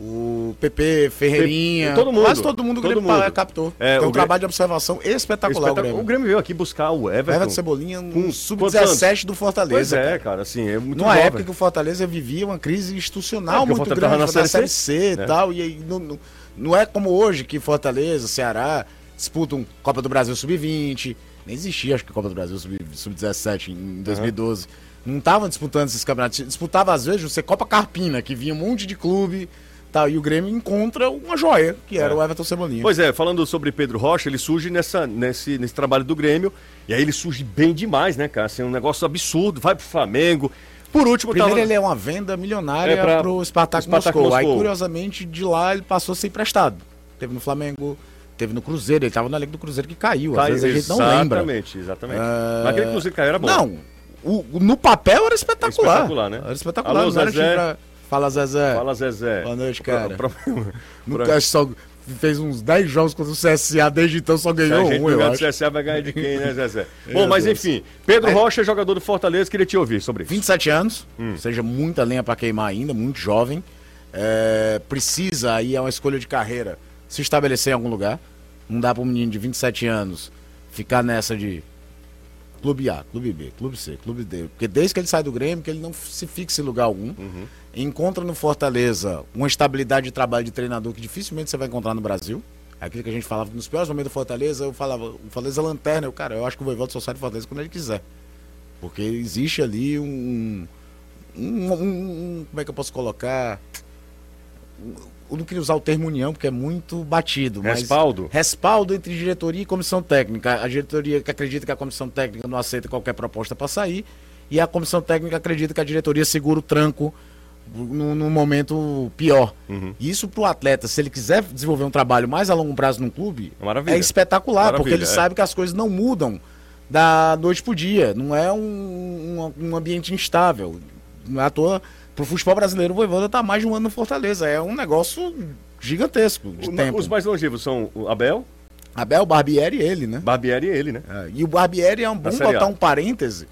O PP, Ferreirinha,
todo mundo,
quase todo mundo o
todo
Grêmio
mundo.
captou.
É,
Tem
o
um trabalho de observação espetacular o
Espetacular.
Grêmio.
O Grêmio veio aqui buscar o
O
Everton.
Everton Cebolinha
Com anos?
sub-17 do
Pois
Fortaleza.
é,
cara.
cara, assim, é muito
Numa
jovem.
época que o Fortaleza vivia uma crise institucional
É, porque o
muito grande,
na
na
Série
Série
C,
C e
né?
tal, e aí não, não, não é como hoje que Fortaleza, Ceará disputam Copa do Brasil Sub-20, nem existia acho que Copa do Brasil Sub- Sub-17 em 2012. Não estavam disputando esses campeonatos, disputava às vezes você Copa Carpina, que vinha um monte de clube, tal, e o Grêmio encontra uma joia, que era
É.
o Everton Cebolinha.
Pois é, falando sobre Pedro Rocha, ele surge nessa, nesse, nesse trabalho do Grêmio, e aí ele surge bem demais, né, cara? Assim, um negócio absurdo, vai pro Flamengo. Por último,
Primeiro
tava...
ele é uma venda milionária
É pra-
pro Spartak,
Spartak
Moscou. Aí,
Moscou.
curiosamente, de lá ele passou a ser emprestado. Teve no Flamengo, teve no Cruzeiro, ele tava na Liga do Cruzeiro que caiu. Às
Cai-
vezes a gente não lembra.
Exatamente, exatamente.
É,
Mas aquele Cruzeiro que caiu era bom.
Não, o- o- no papel era espetacular.
Espetacular, né?
Era espetacular.
Alô, Zezé.
pra- Fala, Zezé.
Fala, Zezé.
Boa noite, cara.
pra-
Nunca
pra-
só fez uns 10 jogos contra o CSA, desde então só
Se a
ganhou
gente
um, eu acho.
CSA, vai ganhar de quem, né, Zezé? Bom, mas
Deus.
enfim, Pedro
Aí-
Rocha, jogador do Fortaleza, queria te ouvir sobre isso.
27 anos,
Hum.
seja, muita lenha pra queimar ainda, muito jovem. É, precisa, aí é uma escolha de carreira, se estabelecer em algum lugar. Não dá pra um menino de 27 anos ficar nessa de clube A, clube B, clube C, clube D. Porque desde que ele sai do Grêmio, que ele não se fixa em lugar algum.
Uhum.
Encontra no Fortaleza uma estabilidade de trabalho de treinador que dificilmente você vai encontrar no Brasil. É Aquilo que a gente falava, nos piores momentos do Fortaleza, eu falava, o Fortaleza é lanterna, eu, cara, eu acho que o Voivoda só sai do Fortaleza quando ele quiser. Porque existe ali um, um, um- um- Como é que eu posso colocar? Eu não queria usar o termo união, porque é muito batido.
Respaldo.
Respaldo entre diretoria e comissão técnica. A diretoria que acredita que a comissão técnica não aceita qualquer proposta para sair. E a comissão técnica acredita que a diretoria segura o tranco no momento pior.
Uhum.
Isso pro atleta, se ele quiser desenvolver um trabalho mais a longo prazo num clube,
Maravilha.
é espetacular,
Maravilha,
porque ele
é.
sabe que as coisas não mudam da noite pro dia. Não é um, um, um ambiente instável. Não é à toa, pro futebol brasileiro, o Voivoda tá mais de um ano no Fortaleza. É um negócio gigantesco de
O-
tempo.
Os mais longevos são o Abel,
Abel, Barbieri e ele, né?
Barbieri e ele, né?
É, e o Barbieri é um bom botar um parêntese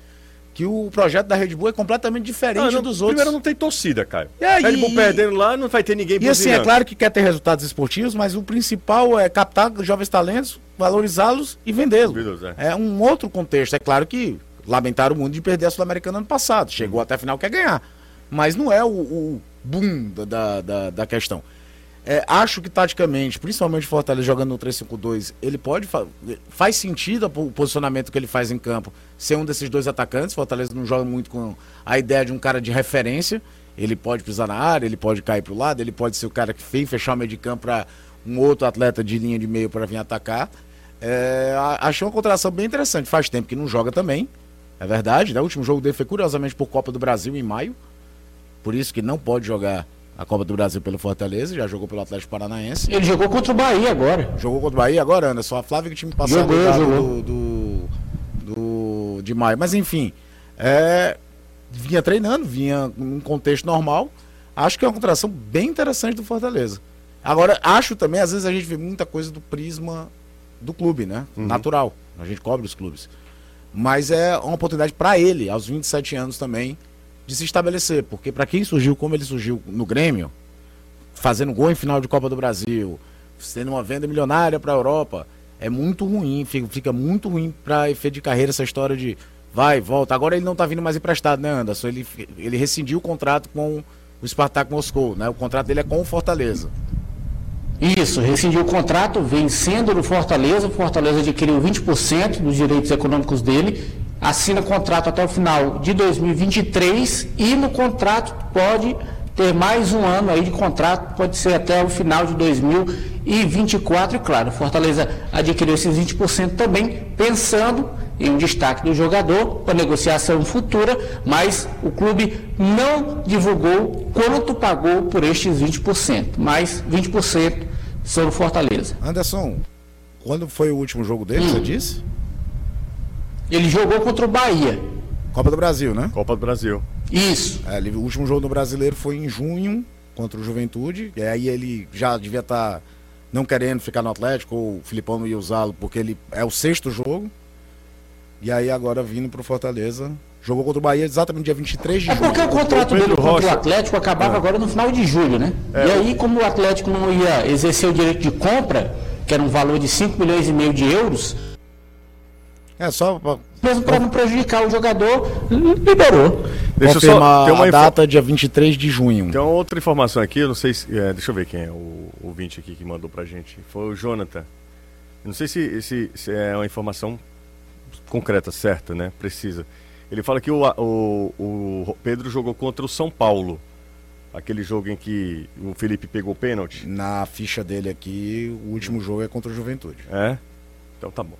que o projeto da Red Bull é completamente diferente
Ah, não,
dos outros.
Primeiro não tem torcida, Caio.
É,
Red
e-
Bull perdendo lá, não vai ter ninguém
E assim, é claro que quer ter resultados esportivos, mas o principal é captar jovens talentos, valorizá-los e vendê-los.
É.
É um outro contexto. É claro que lamentaram o mundo de perder a Sul-Americana ano passado. Chegou até a final, quer ganhar. Mas não é o, o boom da, da, da, questão. É, acho que taticamente, principalmente o Fortaleza jogando no 3-5-2, ele pode. fa- faz sentido o posicionamento que ele faz em campo ser um desses dois atacantes. Fortaleza não joga muito com a ideia de um cara de referência. Ele pode pisar na área, ele pode cair para o lado, ele pode ser o cara que vem fechar o meio de campo para um outro atleta de linha de meio para vir atacar. É, achei uma contratação bem interessante. Faz tempo que não joga também. É verdade, né? O último jogo dele foi curiosamente por Copa do Brasil em maio. Por isso que não pode jogar a Copa do Brasil pelo Fortaleza, já jogou pelo Atlético Paranaense.
Ele jogou contra o Bahia agora.
Jogou contra o Bahia agora, Anderson. A Flávia que tinha me passado
Jogou, jogou.
do, do, do- de maio. Mas enfim, é, vinha treinando, vinha num contexto normal. Acho que é uma contratação bem interessante do Fortaleza. Agora, acho também, às vezes a gente vê muita coisa do prisma do clube, né? Natural. A gente cobre os clubes. Mas é uma oportunidade para ele, aos 27 anos também, de se estabelecer. Porque para quem surgiu como ele surgiu no Grêmio, fazendo gol em final de Copa do Brasil, sendo uma venda milionária para a Europa, é muito ruim, fica, fica muito ruim para efeito de carreira essa história de vai, volta. Agora ele não tá vindo mais emprestado, né, Anderson? Ele, ele rescindiu o contrato com o Spartak Moscou, né? O contrato dele é com o Fortaleza.
Isso, rescindiu o contrato, vencendo no Fortaleza. O Fortaleza adquiriu 20% dos direitos econômicos dele, assina contrato até o final de 2023 e no contrato pode ter mais um ano aí de contrato, pode ser até o final de 2024. E claro, Fortaleza adquiriu esses 20% também, pensando em um destaque do jogador para negociação futura, mas o clube não divulgou quanto pagou por estes 20%, mas 20% sobre o Fortaleza.
Anderson, quando foi o último jogo dele, você disse?
Ele jogou contra o Bahia.
Copa do Brasil, né?
Copa do Brasil.
Isso.
É, ele- o último jogo do brasileiro foi em junho contra o Juventude. E aí ele já devia estar não querendo ficar no Atlético, ou o Filipão não ia usá-lo, porque ele é o sexto jogo. E aí agora vindo pro Fortaleza. Jogou contra o Bahia exatamente dia 23 de
É
junho.
porque o contrato
Pedro
dele contra
Rocha-
o Atlético acabava agora no final de julho, né? E aí, como o Atlético não ia exercer o direito de compra, que era um valor de 5 milhões e meio de euros,
É só pra
mesmo para não prejudicar o jogador, liberou.
Deixa eu só. Tem uma,
a
info-
data dia 23 de junho.
tem uma outra informação aqui, eu não sei se. é, deixa eu ver quem é o ouvinte aqui que mandou pra gente. Foi o Jonathan. Eu não sei se, se, se é uma informação concreta, certa, né? Precisa. Ele fala que o, o, o Pedro jogou contra o São Paulo. Aquele jogo em que o Felipe pegou o pênalti.
Na ficha dele aqui, o último jogo é contra o Juventude.
É? Então tá bom.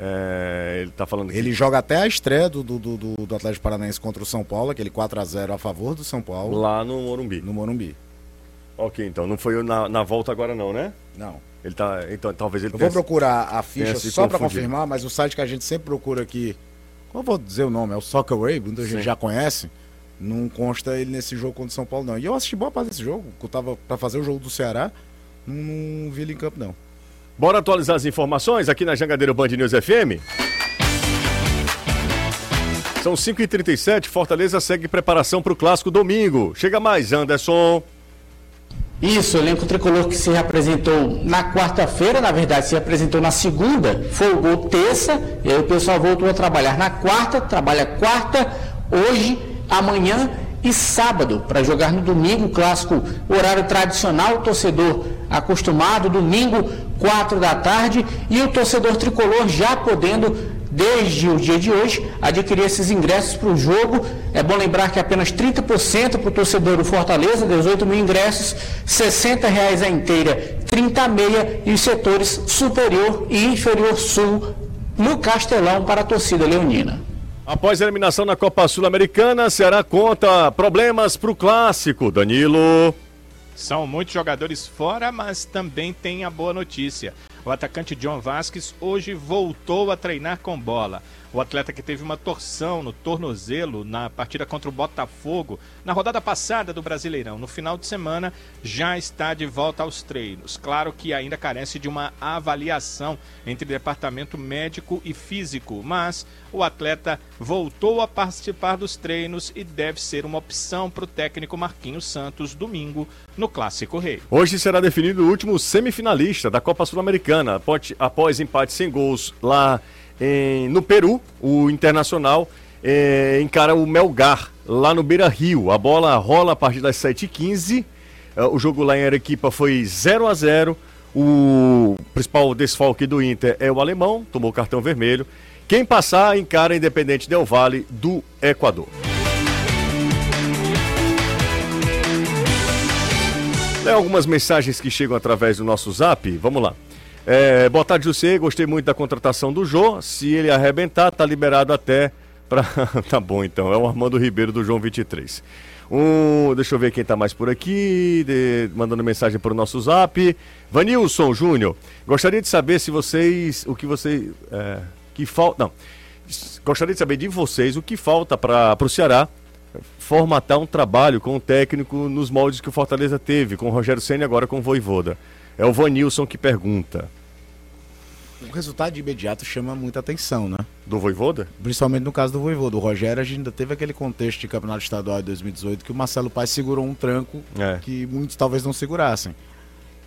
É, ele tá falando que
Ele joga até a estreia do, do, do, do Atlético Paranaense contra o São Paulo, aquele 4 a 0 a favor do São Paulo,
lá no Morumbi.
no Morumbi.
Ok, então não foi na, na volta agora não, né?
Não.
Ele tá. Então talvez ele
Eu vou procurar a ficha só para confirmar, mas o site que a gente sempre procura aqui, eu vou dizer o nome, é o Soccerway, muita gente
Sim.
já conhece. Não consta ele nesse jogo contra o São Paulo, não. E eu assisti boa parte desse jogo, que eu tava para fazer o jogo do Ceará, não, não vi ele em campo, não.
Bora atualizar as informações aqui na Jangadeiro Band News FM. São 5h37, Fortaleza segue preparação para o clássico domingo. Chega mais, Anderson.
Isso, o elenco tricolor que se reapresentou na quarta-feira, na verdade se apresentou na segunda, folgou terça, e aí o pessoal voltou a trabalhar na quarta, trabalha quarta, hoje, amanhã e sábado, para jogar no domingo, clássico horário tradicional, torcedor acostumado, domingo, quatro da tarde, e o torcedor tricolor já podendo desde o dia de hoje, adquirir esses ingressos para o jogo. É bom lembrar que apenas 30% para o torcedor do Fortaleza, 18 mil ingressos, 60 reais a inteira, 30 a meia e os setores superior e inferior sul no Castelão para a torcida leonina.
Após a eliminação na Copa Sul-Americana, Ceará conta problemas para o clássico. Danilo.
São muitos jogadores fora, mas também tem a boa notícia. O atacante John Vasquez hoje voltou a treinar com bola. O atleta que teve uma torção no tornozelo na partida contra o Botafogo na rodada passada do Brasileirão. No final de semana já está de volta aos treinos. Claro que ainda carece de uma avaliação entre departamento médico e físico, mas o atleta voltou a participar dos treinos e deve ser uma opção para o técnico Marquinhos Santos domingo no Clássico Rei.
Hoje será definido o último semifinalista da Copa Sul-Americana, após empate sem gols lá em, no Peru, o Internacional é, encara o Melgar lá no Beira Rio. A bola rola a partir das 7h15. É, o jogo lá em Arequipa foi 0 a 0 O principal desfalque do Inter é o alemão, tomou cartão vermelho. Quem passar encara Independente Del Vale do Equador. Tem algumas mensagens que chegam através do nosso zap. Vamos lá. É, boa tarde, José. Gostei muito da contratação do Jô. Se ele arrebentar, tá liberado até para. tá bom, então. É o Armando Ribeiro do João 23. Um, deixa eu ver quem tá mais por aqui, de, mandando mensagem para o nosso zap. Vanilson Júnior, gostaria de saber se vocês. O que vocês. É, que falta. Não. Gostaria de saber de vocês o que falta para o Ceará formatar um trabalho com o técnico nos moldes que o Fortaleza teve, com o Rogério Senna e agora com o Voivoda. É o Vanilson que pergunta
o resultado de imediato chama muita atenção, né?
Do Voivoda?
Principalmente no caso do Voivoda. O Rogério, a gente ainda teve aquele contexto de campeonato estadual de 2018 que o Marcelo Paes segurou um tranco é. que muitos talvez não segurassem.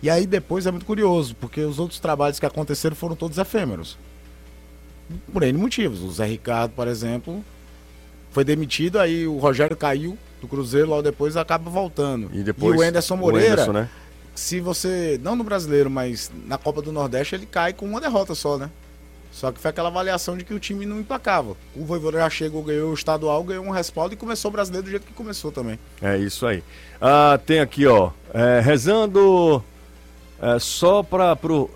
E aí depois é muito curioso, porque os outros trabalhos que aconteceram foram todos efêmeros. Por N motivos. O Zé Ricardo, por exemplo, foi demitido, aí o Rogério caiu do Cruzeiro, logo depois acaba voltando.
E, depois,
e o Anderson Moreira, o Anderson, né? Se você, não no brasileiro, mas na Copa do Nordeste, ele cai com uma derrota só, né? Só que foi aquela avaliação de que o time não emplacava. O Voivoda já chegou, ganhou o estadual, ganhou um respaldo e começou o brasileiro do jeito que começou também.
É isso aí. Ah, tem aqui, ó, é, rezando é, só para pro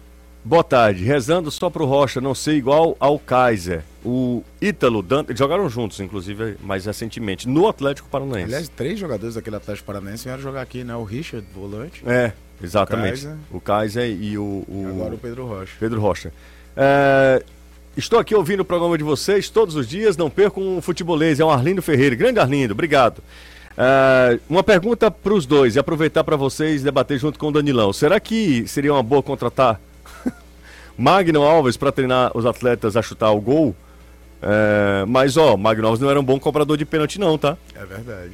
Boa tarde. Rezando só pro Rocha não ser igual ao Kaiser. O Ítalo, Dante, jogaram juntos, inclusive, mais recentemente, no Atlético Paranaense.
Aliás, três jogadores daquele Atlético Paranaense vieram jogar aqui, né? O Richard, volante.
É, exatamente. O Kaiser, e o, o,
E agora o Pedro Rocha.
Pedro Rocha. É, estou aqui ouvindo o programa de vocês todos os dias, não percam o futebolês. É o Arlindo Ferreira. Grande Arlindo, obrigado. É, uma pergunta para os dois e aproveitar para vocês debater junto com o Danilão. Será que seria uma boa contratar Magno Alves para treinar os atletas a chutar o gol. É, mas, ó, Magno Alves não era um bom cobrador de pênalti, não, tá?
É verdade.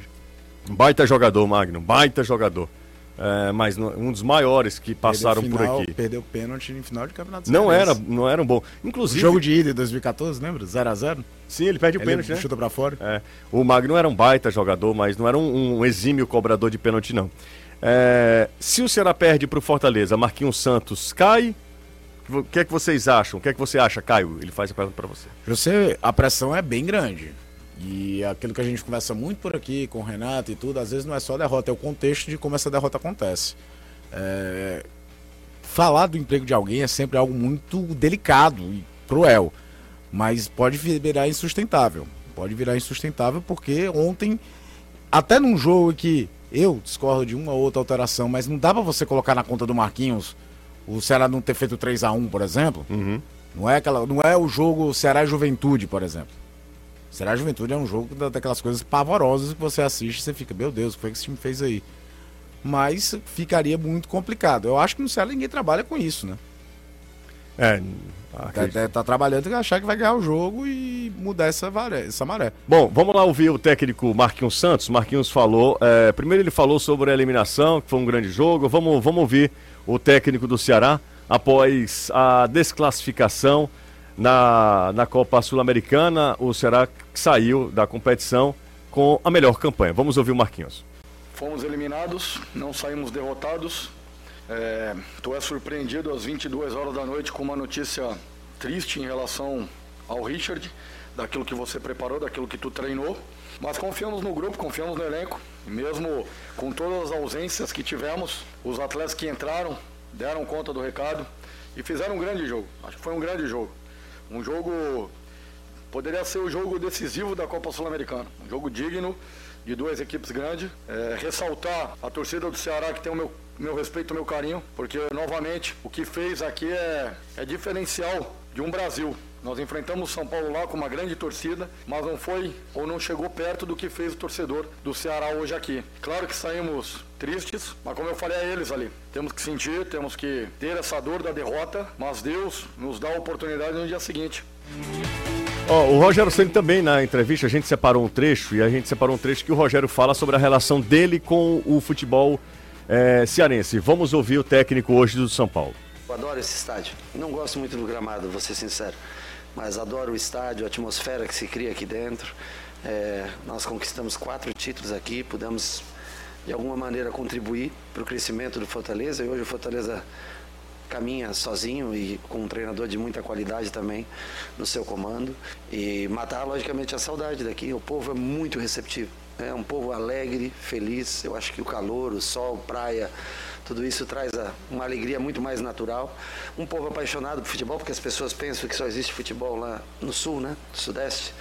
Baita jogador, Magno, baita jogador. É, mas um dos maiores que passaram
final,
por aqui.
Perdeu pênalti no final de campeonato.
Não era, não era um bom. Inclusive.
O jogo de ida em 2014, lembra? 0 a 0
Sim, ele perde o pênalti, né?
Chuta pra fora.
É. O Magno era um baita jogador, mas não era um, um exímio cobrador de pênalti, não. É, se o Ceará perde pro Fortaleza, Marquinhos Santos cai o que é que vocês acham? O que é que você acha, Caio? Ele faz a pergunta para você.
Você, a pressão é bem grande. E aquilo que a gente conversa muito por aqui com o Renato e tudo, às vezes não é só derrota, é o contexto de como essa derrota acontece. É... Falar do emprego de alguém é sempre algo muito delicado e cruel, mas pode virar insustentável. Pode virar insustentável porque ontem, até num jogo que eu discordo de uma ou outra alteração, mas não dá para você colocar na conta do Marquinhos o Ceará não ter feito 3 a 1 por exemplo,
uhum.
não, é aquela, não é o jogo Ceará Juventude, por exemplo. Ceará Juventude é um jogo daquelas coisas pavorosas que você assiste e você fica, meu Deus, o que foi que esse time fez aí? Mas ficaria muito complicado. Eu acho que no Ceará ninguém trabalha com isso, né?
É.
Tá, tá, tá, trabalhando e achar que vai ganhar o jogo e mudar essa, maré, essa maré.
Bom, vamos lá ouvir o técnico Marquinhos Santos. Marquinhos falou. É, primeiro ele falou sobre a eliminação, que foi um grande jogo. Vamos, vamos ouvir o técnico do Ceará após a desclassificação na, na Copa Sul-Americana. O Ceará saiu da competição com a melhor campanha. Vamos ouvir o Marquinhos.
Fomos eliminados, não saímos derrotados. É, tu é surpreendido às 22 horas da noite com uma notícia triste em relação ao Richard, daquilo que você preparou, daquilo que tu treinou. Mas confiamos no grupo, confiamos no elenco. Mesmo com todas as ausências que tivemos, os atletas que entraram deram conta do recado e fizeram um grande jogo. Acho que foi um grande jogo. Um jogo poderia ser o jogo decisivo da Copa Sul-Americana. Um jogo digno de duas equipes grandes. É, ressaltar a torcida do Ceará que tem o meu, meu respeito, o meu carinho, porque novamente o que fez aqui é, é diferencial de um Brasil. Nós enfrentamos o São Paulo lá com uma grande torcida, mas não foi ou não chegou perto do que fez o torcedor do Ceará hoje aqui. Claro que saímos tristes, mas como eu falei a eles ali, temos que sentir, temos que ter essa dor da derrota, mas Deus nos dá a oportunidade no dia seguinte.
Ó, o Rogério Ceni também na entrevista, a gente separou um trecho e a gente separou um trecho que o Rogério fala sobre a relação dele com o futebol é, cearense. Vamos ouvir o técnico hoje do São Paulo.
Eu adoro esse estádio. Não gosto muito do gramado, vou ser sincero. Mas adoro o estádio, a atmosfera que se cria aqui dentro. É, nós conquistamos quatro títulos aqui, pudemos de alguma maneira contribuir para o crescimento do Fortaleza. E hoje o Fortaleza caminha sozinho e com um treinador de muita qualidade também no seu comando. E matar, logicamente, a saudade daqui. O povo é muito receptivo. É um povo alegre, feliz. Eu acho que o calor, o sol, praia, tudo isso traz uma alegria muito mais natural. Um povo apaixonado por futebol, porque as pessoas pensam que só existe futebol lá no sul, né? No sudeste.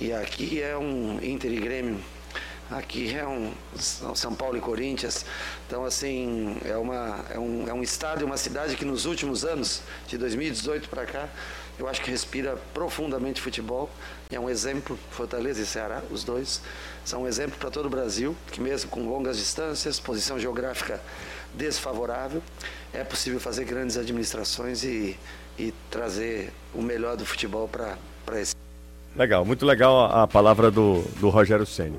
E aqui é um Inter e Grêmio aqui é um São Paulo e Corinthians. Então, assim, é, uma, é, um, é um estado, uma cidade que nos últimos anos, de 2018 para cá, eu acho que respira profundamente futebol. E é um exemplo, Fortaleza e Ceará, os dois, são um exemplo para todo o Brasil, que mesmo com longas distâncias, posição geográfica desfavorável, é possível fazer grandes administrações e, e trazer o melhor do futebol para esse.
Legal, muito legal a, palavra do, do Rogério Ceni.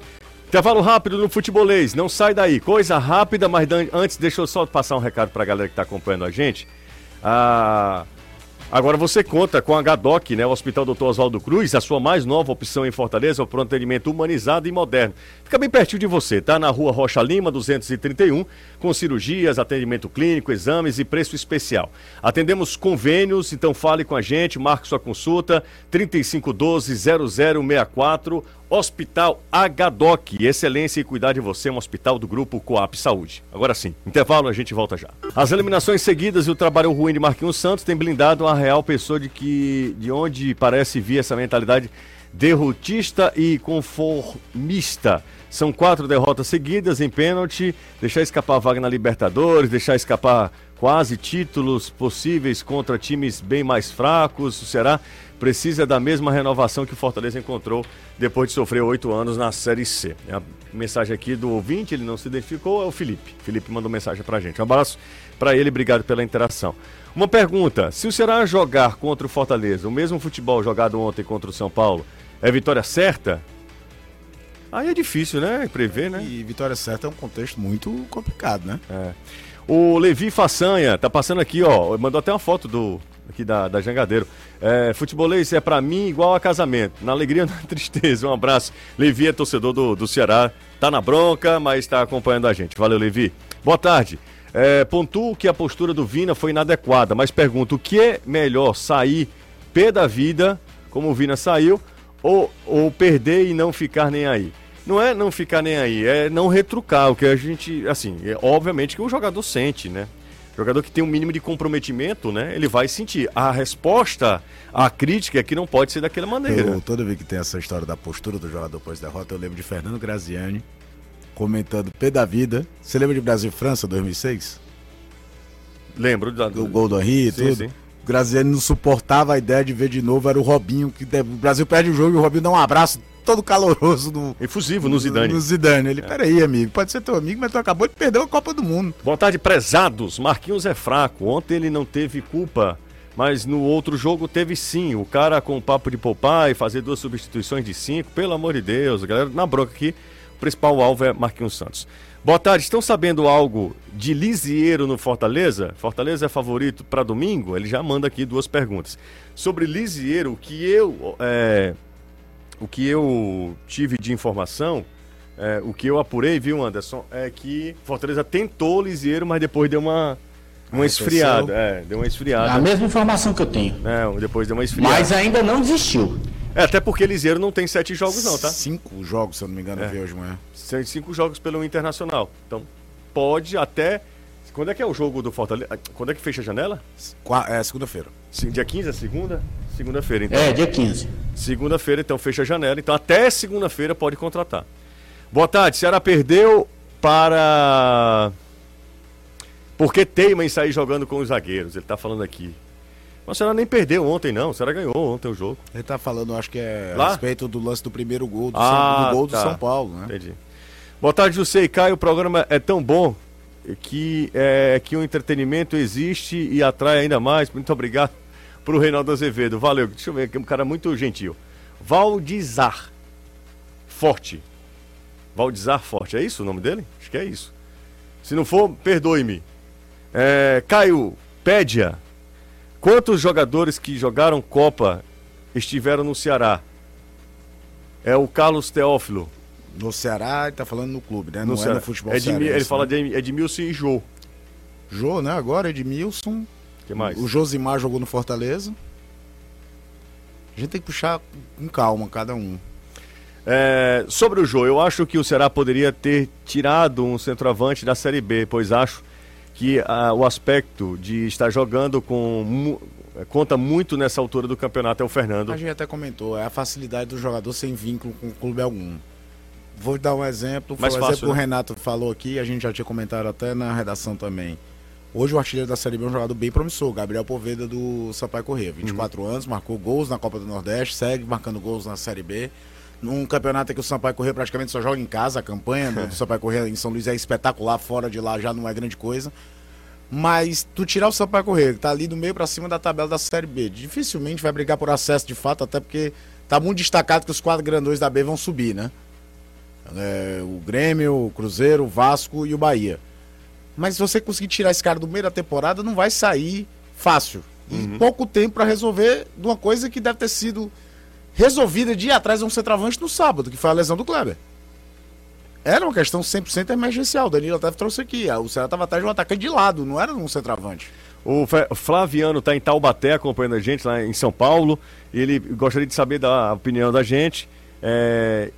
Intervalo rápido no futebolês, não sai daí. Coisa rápida, mas antes deixa eu só passar um recado para a galera que está acompanhando a gente. Ah, Agora você conta com a HDOC, né, o Hospital Dr. Oswaldo Cruz, a sua mais nova opção em Fortaleza, o pronto atendimento humanizado e moderno. Fica bem pertinho de você, tá? Na rua Rocha Lima, 231, com cirurgias, atendimento clínico, exames e preço especial. Atendemos convênios, então fale com a gente, marque sua consulta, 3512-0064, Hospital HDOC. Excelência e cuidar de você, um hospital do grupo Coap Saúde. Agora sim, intervalo, a gente volta já. As eliminações seguidas e o trabalho ruim de Marquinhos Santos tem blindado a real pessoa de que de onde parece vir essa mentalidade derrotista e conformista. São quatro derrotas seguidas em pênalti, deixar escapar a vaga na Libertadores, deixar escapar quase títulos possíveis contra times bem mais fracos. Será precisa da mesma renovação que o Fortaleza encontrou depois de sofrer oito anos na Série C. A mensagem aqui do ouvinte, ele não se identificou, é o Felipe. Felipe mandou mensagem pra gente. Um abraço para ele, obrigado pela interação. Uma pergunta: se o Ceará jogar contra o Fortaleza, o mesmo futebol jogado ontem contra o São Paulo, é vitória certa? Aí é difícil, né? Prever, né?
E vitória certa é um contexto muito complicado, né?
É. O Levi Façanha tá passando aqui, ó. Mandou até uma foto do aqui da, da Jangadeiro. É, futebolês é para mim igual a casamento. Na alegria na tristeza. Um abraço. Levi é torcedor do, do Ceará. Tá na bronca, mas está acompanhando a gente. Valeu, Levi. Boa tarde. É, pontuo que a postura do Vina foi inadequada, mas pergunto: o que é melhor sair pé da vida, como o Vina saiu, ou, ou perder e não ficar nem aí? Não é não ficar nem aí, é não retrucar o que a gente, assim, é obviamente que o jogador sente, né? O jogador que tem um mínimo de comprometimento, né? Ele vai sentir. A resposta à crítica é que não pode ser daquela maneira.
Eu, toda vez que tem essa história da postura do jogador depois da derrota, eu lembro de Fernando Graziani comentando pé da vida. Você lembra de Brasil e França 2006?
Lembro da...
do gol do Henry e tudo. Sim. Graziani não suportava a ideia de ver de novo, era o Robinho que o Brasil perde o jogo e o Robinho dá um abraço todo caloroso no.
Efusivo no Zidane.
No Zidane. Ele, é. peraí, amigo, pode ser teu amigo, mas tu acabou de perder a Copa do Mundo.
Boa tarde, prezados. Marquinhos é fraco. Ontem ele não teve culpa, mas no outro jogo teve sim. O cara com o papo de poupar e fazer duas substituições de cinco, pelo amor de Deus, galera, na bronca aqui, o principal alvo é Marquinhos Santos. Boa tarde, estão sabendo algo de Lisieiro no Fortaleza? Fortaleza é favorito para domingo? Ele já manda aqui duas perguntas. Sobre Lisieiro, o que eu é, o que eu tive de informação, é, o que eu apurei, viu, Anderson, é que Fortaleza tentou Lisieiro, mas depois deu uma, uma ah, esfriada. É, deu uma esfriada.
A mesma informação que eu tenho.
É, depois deu uma esfriada.
Mas ainda não desistiu.
É, até porque Lisieiro não tem sete jogos, não, tá?
Cinco jogos, se eu não me engano, é. hoje manhã.
Cinco jogos pelo Internacional. Então, pode até. Quando é que é o jogo do Fortaleza? Quando é que fecha a janela?
Qua... É, segunda-feira.
Dia 15 é segunda? Segunda-feira, então.
É, dia 15.
Segunda-feira, então fecha a janela. Então até segunda-feira pode contratar. Boa tarde. Ceará perdeu para. Porque teima em sair jogando com os zagueiros. Ele está falando aqui. Mas o Ceará nem perdeu ontem, não. O Ceará ganhou ontem o jogo.
Ele tá falando, acho que é
Lá?
a respeito do lance do primeiro gol, do,
Ah,
São, do gol
tá.
do São Paulo, né?
Entendi. Boa tarde, José e Caio. O programa é tão bom que, é, que o entretenimento existe e atrai ainda mais. Muito obrigado pro Reinaldo Azevedo. Valeu. Deixa eu ver aqui, um cara muito gentil. Valdizar Forte. Valdizar Forte, é isso o nome dele? Acho que é isso. Se não for, perdoe-me. É, Caio Pédia. Quantos jogadores que jogaram Copa estiveram no Ceará? É o Carlos Teófilo.
No Ceará, ele tá falando no clube, né?
No
Não é
Ceará.
no futebol
Edmi-
cearense,
Ele fala de Edmilson e Jô.
Jô, né? Agora, Edmilson.
Que mais?
O Josimar jogou no Fortaleza. A gente tem que puxar com calma cada um.
É, sobre o Jô, eu acho que o Ceará poderia ter tirado um centroavante da Série B, pois acho que ah, o aspecto de estar jogando com mu- conta muito nessa altura do campeonato é o Fernando.
A gente até comentou, é a facilidade do jogador sem vínculo com clube algum. Vou dar um exemplo, foi
Mais
o
fácil,
exemplo que o
né?
Renato falou aqui, a gente já tinha comentado até na redação também. Hoje o artilheiro da Série B é um jogador bem promissor, Gabriel Poveda do Sampaio Corrêa, 24
Uhum.
anos, marcou gols na Copa do Nordeste, segue marcando gols na Série B. Num campeonato que o Sampaio Corrêa praticamente só joga em casa, a campanha do Sampaio Corrêa em São Luís é espetacular, fora de lá já não é grande coisa. Mas tu tirar o Sampaio Correia, que tá ali do meio pra cima da tabela da Série B, dificilmente vai brigar por acesso de fato, até porque tá muito destacado que os quatro grandões da B vão subir, né? É, o Grêmio, o Cruzeiro, o Vasco e o Bahia. Mas se você conseguir tirar esse cara do meio da temporada, não vai sair fácil. E pouco tempo pra resolver de uma coisa que deve ter sido resolvida dia atrás de um centroavante no sábado, que foi a lesão do Kleber. Era uma questão 100% emergencial. O Danilo até trouxe aqui. O Ceará estava atrás de um atacante de lado, não era um centroavante.
O Flaviano está em Taubaté acompanhando a gente lá em São Paulo. Ele gostaria de saber da opinião da gente. é,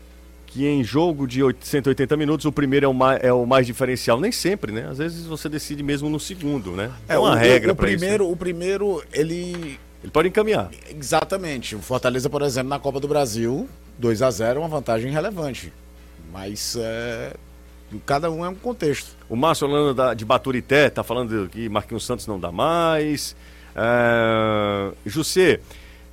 que em jogo de 8- 180 minutos o primeiro é o, mais, é o mais diferencial. Nem sempre, né? Às vezes você decide mesmo no segundo, né? É uma
o,
regra
primeiro,
isso. né?
O primeiro, ele.
Ele pode encaminhar.
Exatamente. O Fortaleza, por exemplo, na Copa do Brasil, 2 a 0 é uma vantagem relevante. Mas é, cada um é um contexto.
O Márcio Holanda da- de Baturité está falando que Marquinhos Santos não dá mais. É, Jussê,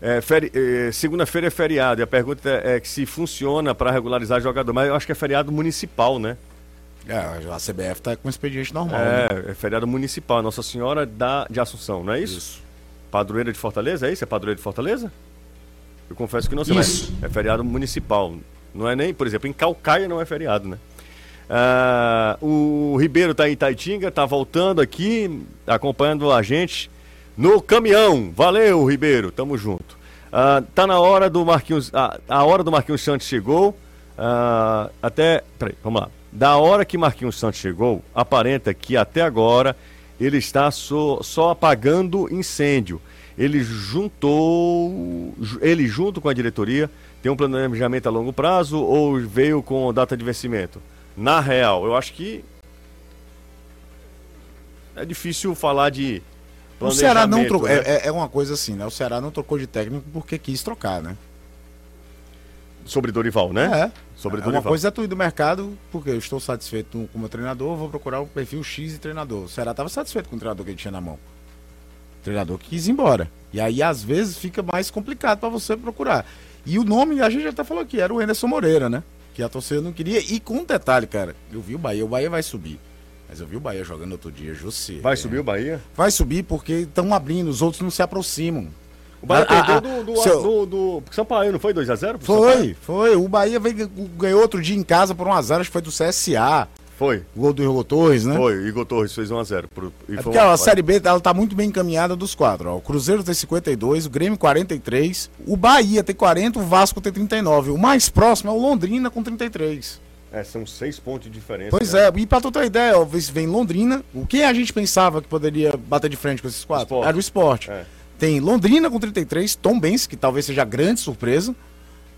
é, é, segunda-feira é feriado. E a pergunta é, é que se funciona para regularizar jogador. Mas eu acho que é feriado municipal, né?
É, a CBF tá com expediente normal. né?
É, é feriado municipal. Nossa Senhora da, de Assunção, não é isso? Padroeira de Fortaleza, é isso? É padroeira de Fortaleza? Eu confesso que não sei.
Isso.
mas É feriado municipal. Não é nem, por exemplo, em Calcaia não é feriado, né? Ah, o Ribeiro está em Itaitinga, está voltando aqui, acompanhando a gente no caminhão. Valeu, Ribeiro, tamo junto. Ah, tá na hora do Marquinhos. ah, a hora do Marquinhos Santos chegou. ah, até. Peraí, vamos lá. Da hora que Marquinhos Santos chegou, aparenta que até agora ele está só, só apagando incêndio. Ele juntou. ju- Ele junto com a diretoria tem um planejamento a longo prazo ou veio com data de vencimento? Na real, eu acho que é difícil falar de
O Ceará não trocou.
né?
É, é- é uma coisa assim, né? O Ceará não trocou de técnico porque quis trocar, né?
Sobre Dorival, né?
É.
Sobre
é uma
Dorival.
coisa é tu ir do mercado, porque eu estou satisfeito como treinador, vou procurar o perfil X de treinador. O Ceará estava satisfeito com o treinador que ele tinha na mão. O treinador que quis ir embora. E aí, às vezes, fica mais complicado para você procurar. E o nome, a gente até falou aqui, era o Anderson Moreira, né? Que a torcida não queria. E com um detalhe, cara, eu vi o Bahia, o Bahia vai subir. Mas eu vi o Bahia jogando outro dia, Jussi.
Vai subir o Bahia?
Vai subir porque estão abrindo, os outros não se aproximam.
O Bahia
Ah,
perdeu
ah,
do, do,
seu-
do, do São Paulo, não foi 2x0?
Foi, foi. O Bahia veio, ganhou outro dia em casa por um azar, acho que foi do CSA.
Foi.
O gol do Igor Torres, né?
Foi, Igor Torres fez 1x0. Pro,
É porque
uma-
a Série B ela tá muito bem encaminhada dos quatro. Ó. O Cruzeiro tem 52, o Grêmio 43, o Bahia tem 40, o Vasco tem 39. O mais próximo é o Londrina com 33.
É, são seis pontos de diferença.
Pois
né?
é, e pra tu ter ideia, ó, vem Londrina. O que a gente pensava que poderia bater de frente com esses quatro?
Sport.
Era o esporte.
É.
Tem Londrina com 33, Tom Benz, que talvez seja a grande surpresa,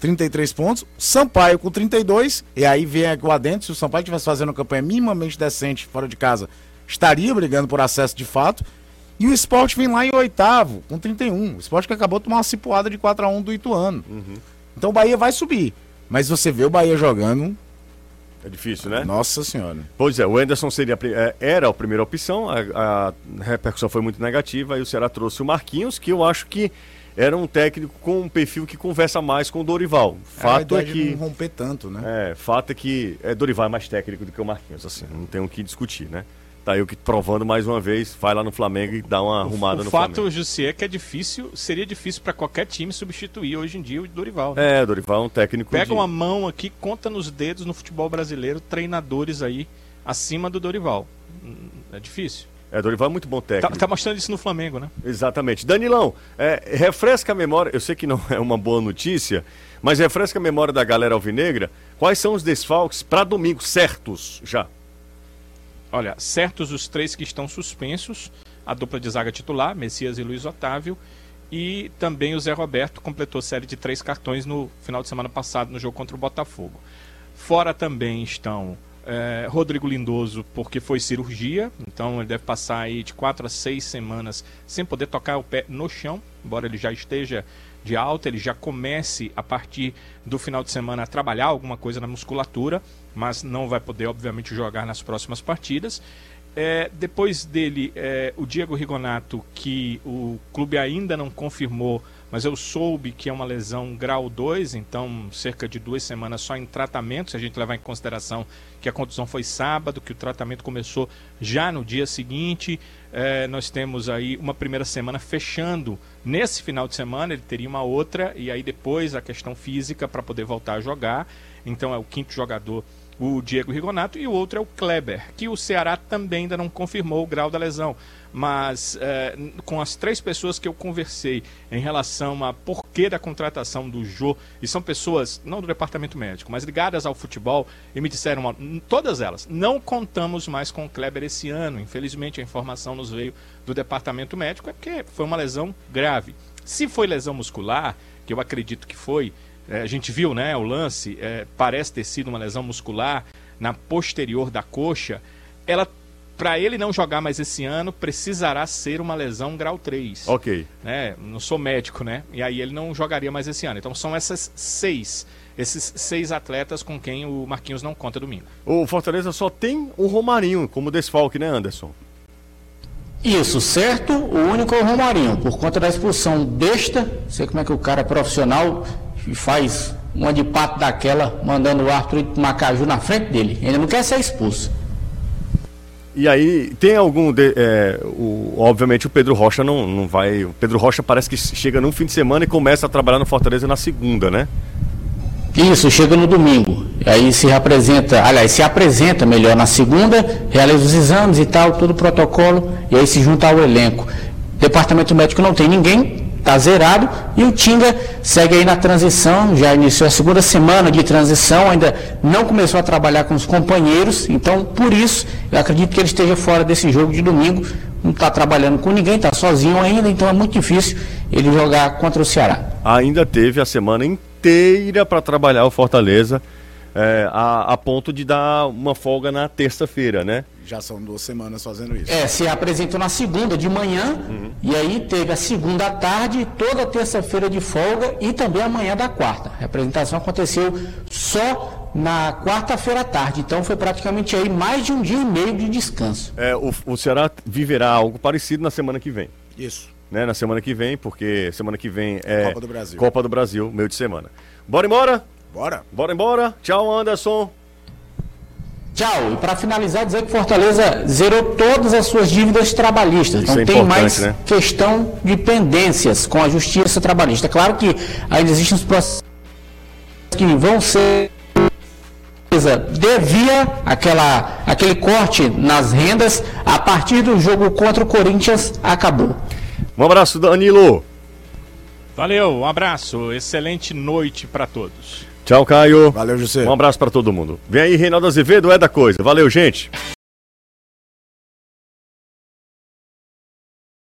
33 pontos. Sampaio com 32, e aí vem aqui o adentro, se o Sampaio estivesse fazendo uma campanha minimamente decente fora de casa, estaria brigando por acesso de fato. E o esporte vem lá em oitavo, com 31. O esporte que acabou de tomar uma cipuada de 4x1 do Ituano. Então o Bahia vai subir. Mas você vê o Bahia jogando
É difícil, né?
Nossa senhora.
Pois é, o Anderson seria, é, era a primeira opção, a, a repercussão foi muito negativa, aí o Ceará trouxe o Marquinhos, que eu acho que era um técnico com um perfil que conversa mais com o Dorival.
a
Fato é
de
que.
não romper tanto, né?
É, fato é que é, Dorival é mais técnico do que o Marquinhos, assim, não tem o que discutir, né? Tá eu que provando mais uma vez, vai lá no Flamengo e dá uma arrumada
o
no
fato,
Flamengo.
Jussi, é que é difícil, seria difícil para qualquer time substituir hoje em dia o Dorival. né?
É, Dorival é um técnico.
Pega
de-
uma mão aqui, conta nos dedos no futebol brasileiro, treinadores aí acima do Dorival. Hum, É difícil.
É, Dorival é muito bom
Tá,
técnico.
tá mostrando isso no Flamengo, né?
Exatamente. Danilão, é, refresca a memória, eu sei que não é uma boa notícia, mas refresca a memória da galera alvinegra. Quais são os desfalques para domingo, certos já?
Olha, certos os três que estão suspensos, a dupla de zaga titular, Messias e Luiz Otávio, e também o Zé Roberto completou série de três cartões no final de semana passado no jogo contra o Botafogo. Fora também estão eh, Rodrigo Lindoso, porque foi cirurgia, então ele deve passar aí de quatro a seis semanas sem poder tocar o pé no chão, embora ele já esteja de alta, ele já comece a partir do final de semana a trabalhar alguma coisa na musculatura, mas não vai poder, obviamente, jogar nas próximas partidas. É, depois dele, é, o Diego Rigonato, que o clube ainda não confirmou, mas eu soube que é uma lesão grau 2, então cerca de duas semanas só em tratamento, se a gente levar em consideração que a contusão foi sábado, que o tratamento começou já no dia seguinte. É, nós temos aí uma primeira semana fechando nesse final de semana, ele teria uma outra, e aí depois a questão física para poder voltar a jogar. Então é o quinto jogador o Diego Rigonato e o outro é o Kleber, que o Ceará também ainda não confirmou o grau da lesão. Mas n- com as três pessoas que eu conversei em relação a porquê da contratação do Jô, e são pessoas, não do departamento médico, mas ligadas ao futebol, e me disseram, todas elas, não contamos mais com o Kleber esse ano. Infelizmente a informação nos veio do departamento médico, é porque foi uma lesão grave. Se foi lesão muscular, que eu acredito que foi, é, a gente viu, né, o lance, é, parece ter sido uma lesão muscular na posterior da coxa. Ela, para ele não jogar mais esse ano, precisará ser uma lesão grau 3.
Ok.
Né? Não sou médico, né? E aí ele não jogaria mais esse ano. Então são essas seis, esses seis atletas com quem o Marquinhos não conta domingo.
O Fortaleza só tem o Romarinho como desfalque, né, Anderson?
Isso, certo? O único é o Romarinho, por conta da expulsão besta. Sei como é que o cara é profissional e faz uma de pato daquela, mandando o árbitro pro Macaju na frente dele. Ele não quer ser expulso.
E aí, tem algum. de- é, o- obviamente o Pedro Rocha não, não vai. O Pedro Rocha parece que chega num fim de semana e começa a trabalhar no Fortaleza na segunda, né?
Isso, chega no domingo. E aí se apresenta, aliás, se apresenta melhor na segunda, realiza os exames e tal, todo o protocolo, e aí se junta ao elenco. Departamento médico não tem ninguém, tá zerado, e o Tinga segue aí na transição, já iniciou a segunda semana de transição, ainda não começou a trabalhar com os companheiros, então por isso eu acredito que ele esteja fora desse jogo de domingo, não está trabalhando com ninguém, está sozinho ainda, então é muito difícil ele jogar contra o Ceará.
Ainda teve a semana inteira para trabalhar o Fortaleza, é, a, a ponto de dar uma folga na terça-feira, né?
Já são duas semanas fazendo isso.
É, se apresentou na segunda de manhã, e aí teve a segunda à tarde, toda a terça-feira de folga e também amanhã da quarta. A apresentação aconteceu só na quarta-feira à tarde, então foi praticamente aí mais de um dia e meio de descanso.
É, o, o Ceará viverá algo parecido na semana que vem.
Isso.
Né? Na semana que vem, porque semana que vem é
Copa do Brasil.
Copa do Brasil, meio de semana. Bora embora?
Bora.
Bora embora. Tchau, Anderson.
Tchau. E para finalizar, dizer que Fortaleza zerou todas as suas dívidas trabalhistas.
Isso
Não
é
tem mais
né?
questão de pendências com a justiça trabalhista. Claro que ainda existem os processos que vão ser Fortaleza devia aquela, aquele corte nas rendas a partir do jogo contra o Corinthians acabou.
Um abraço, Danilo.
Valeu, um abraço, excelente noite para todos.
Tchau, Caio.
Valeu, José.
Um abraço para todo mundo. Vem aí, Reinaldo Azevedo, é da coisa. Valeu, gente.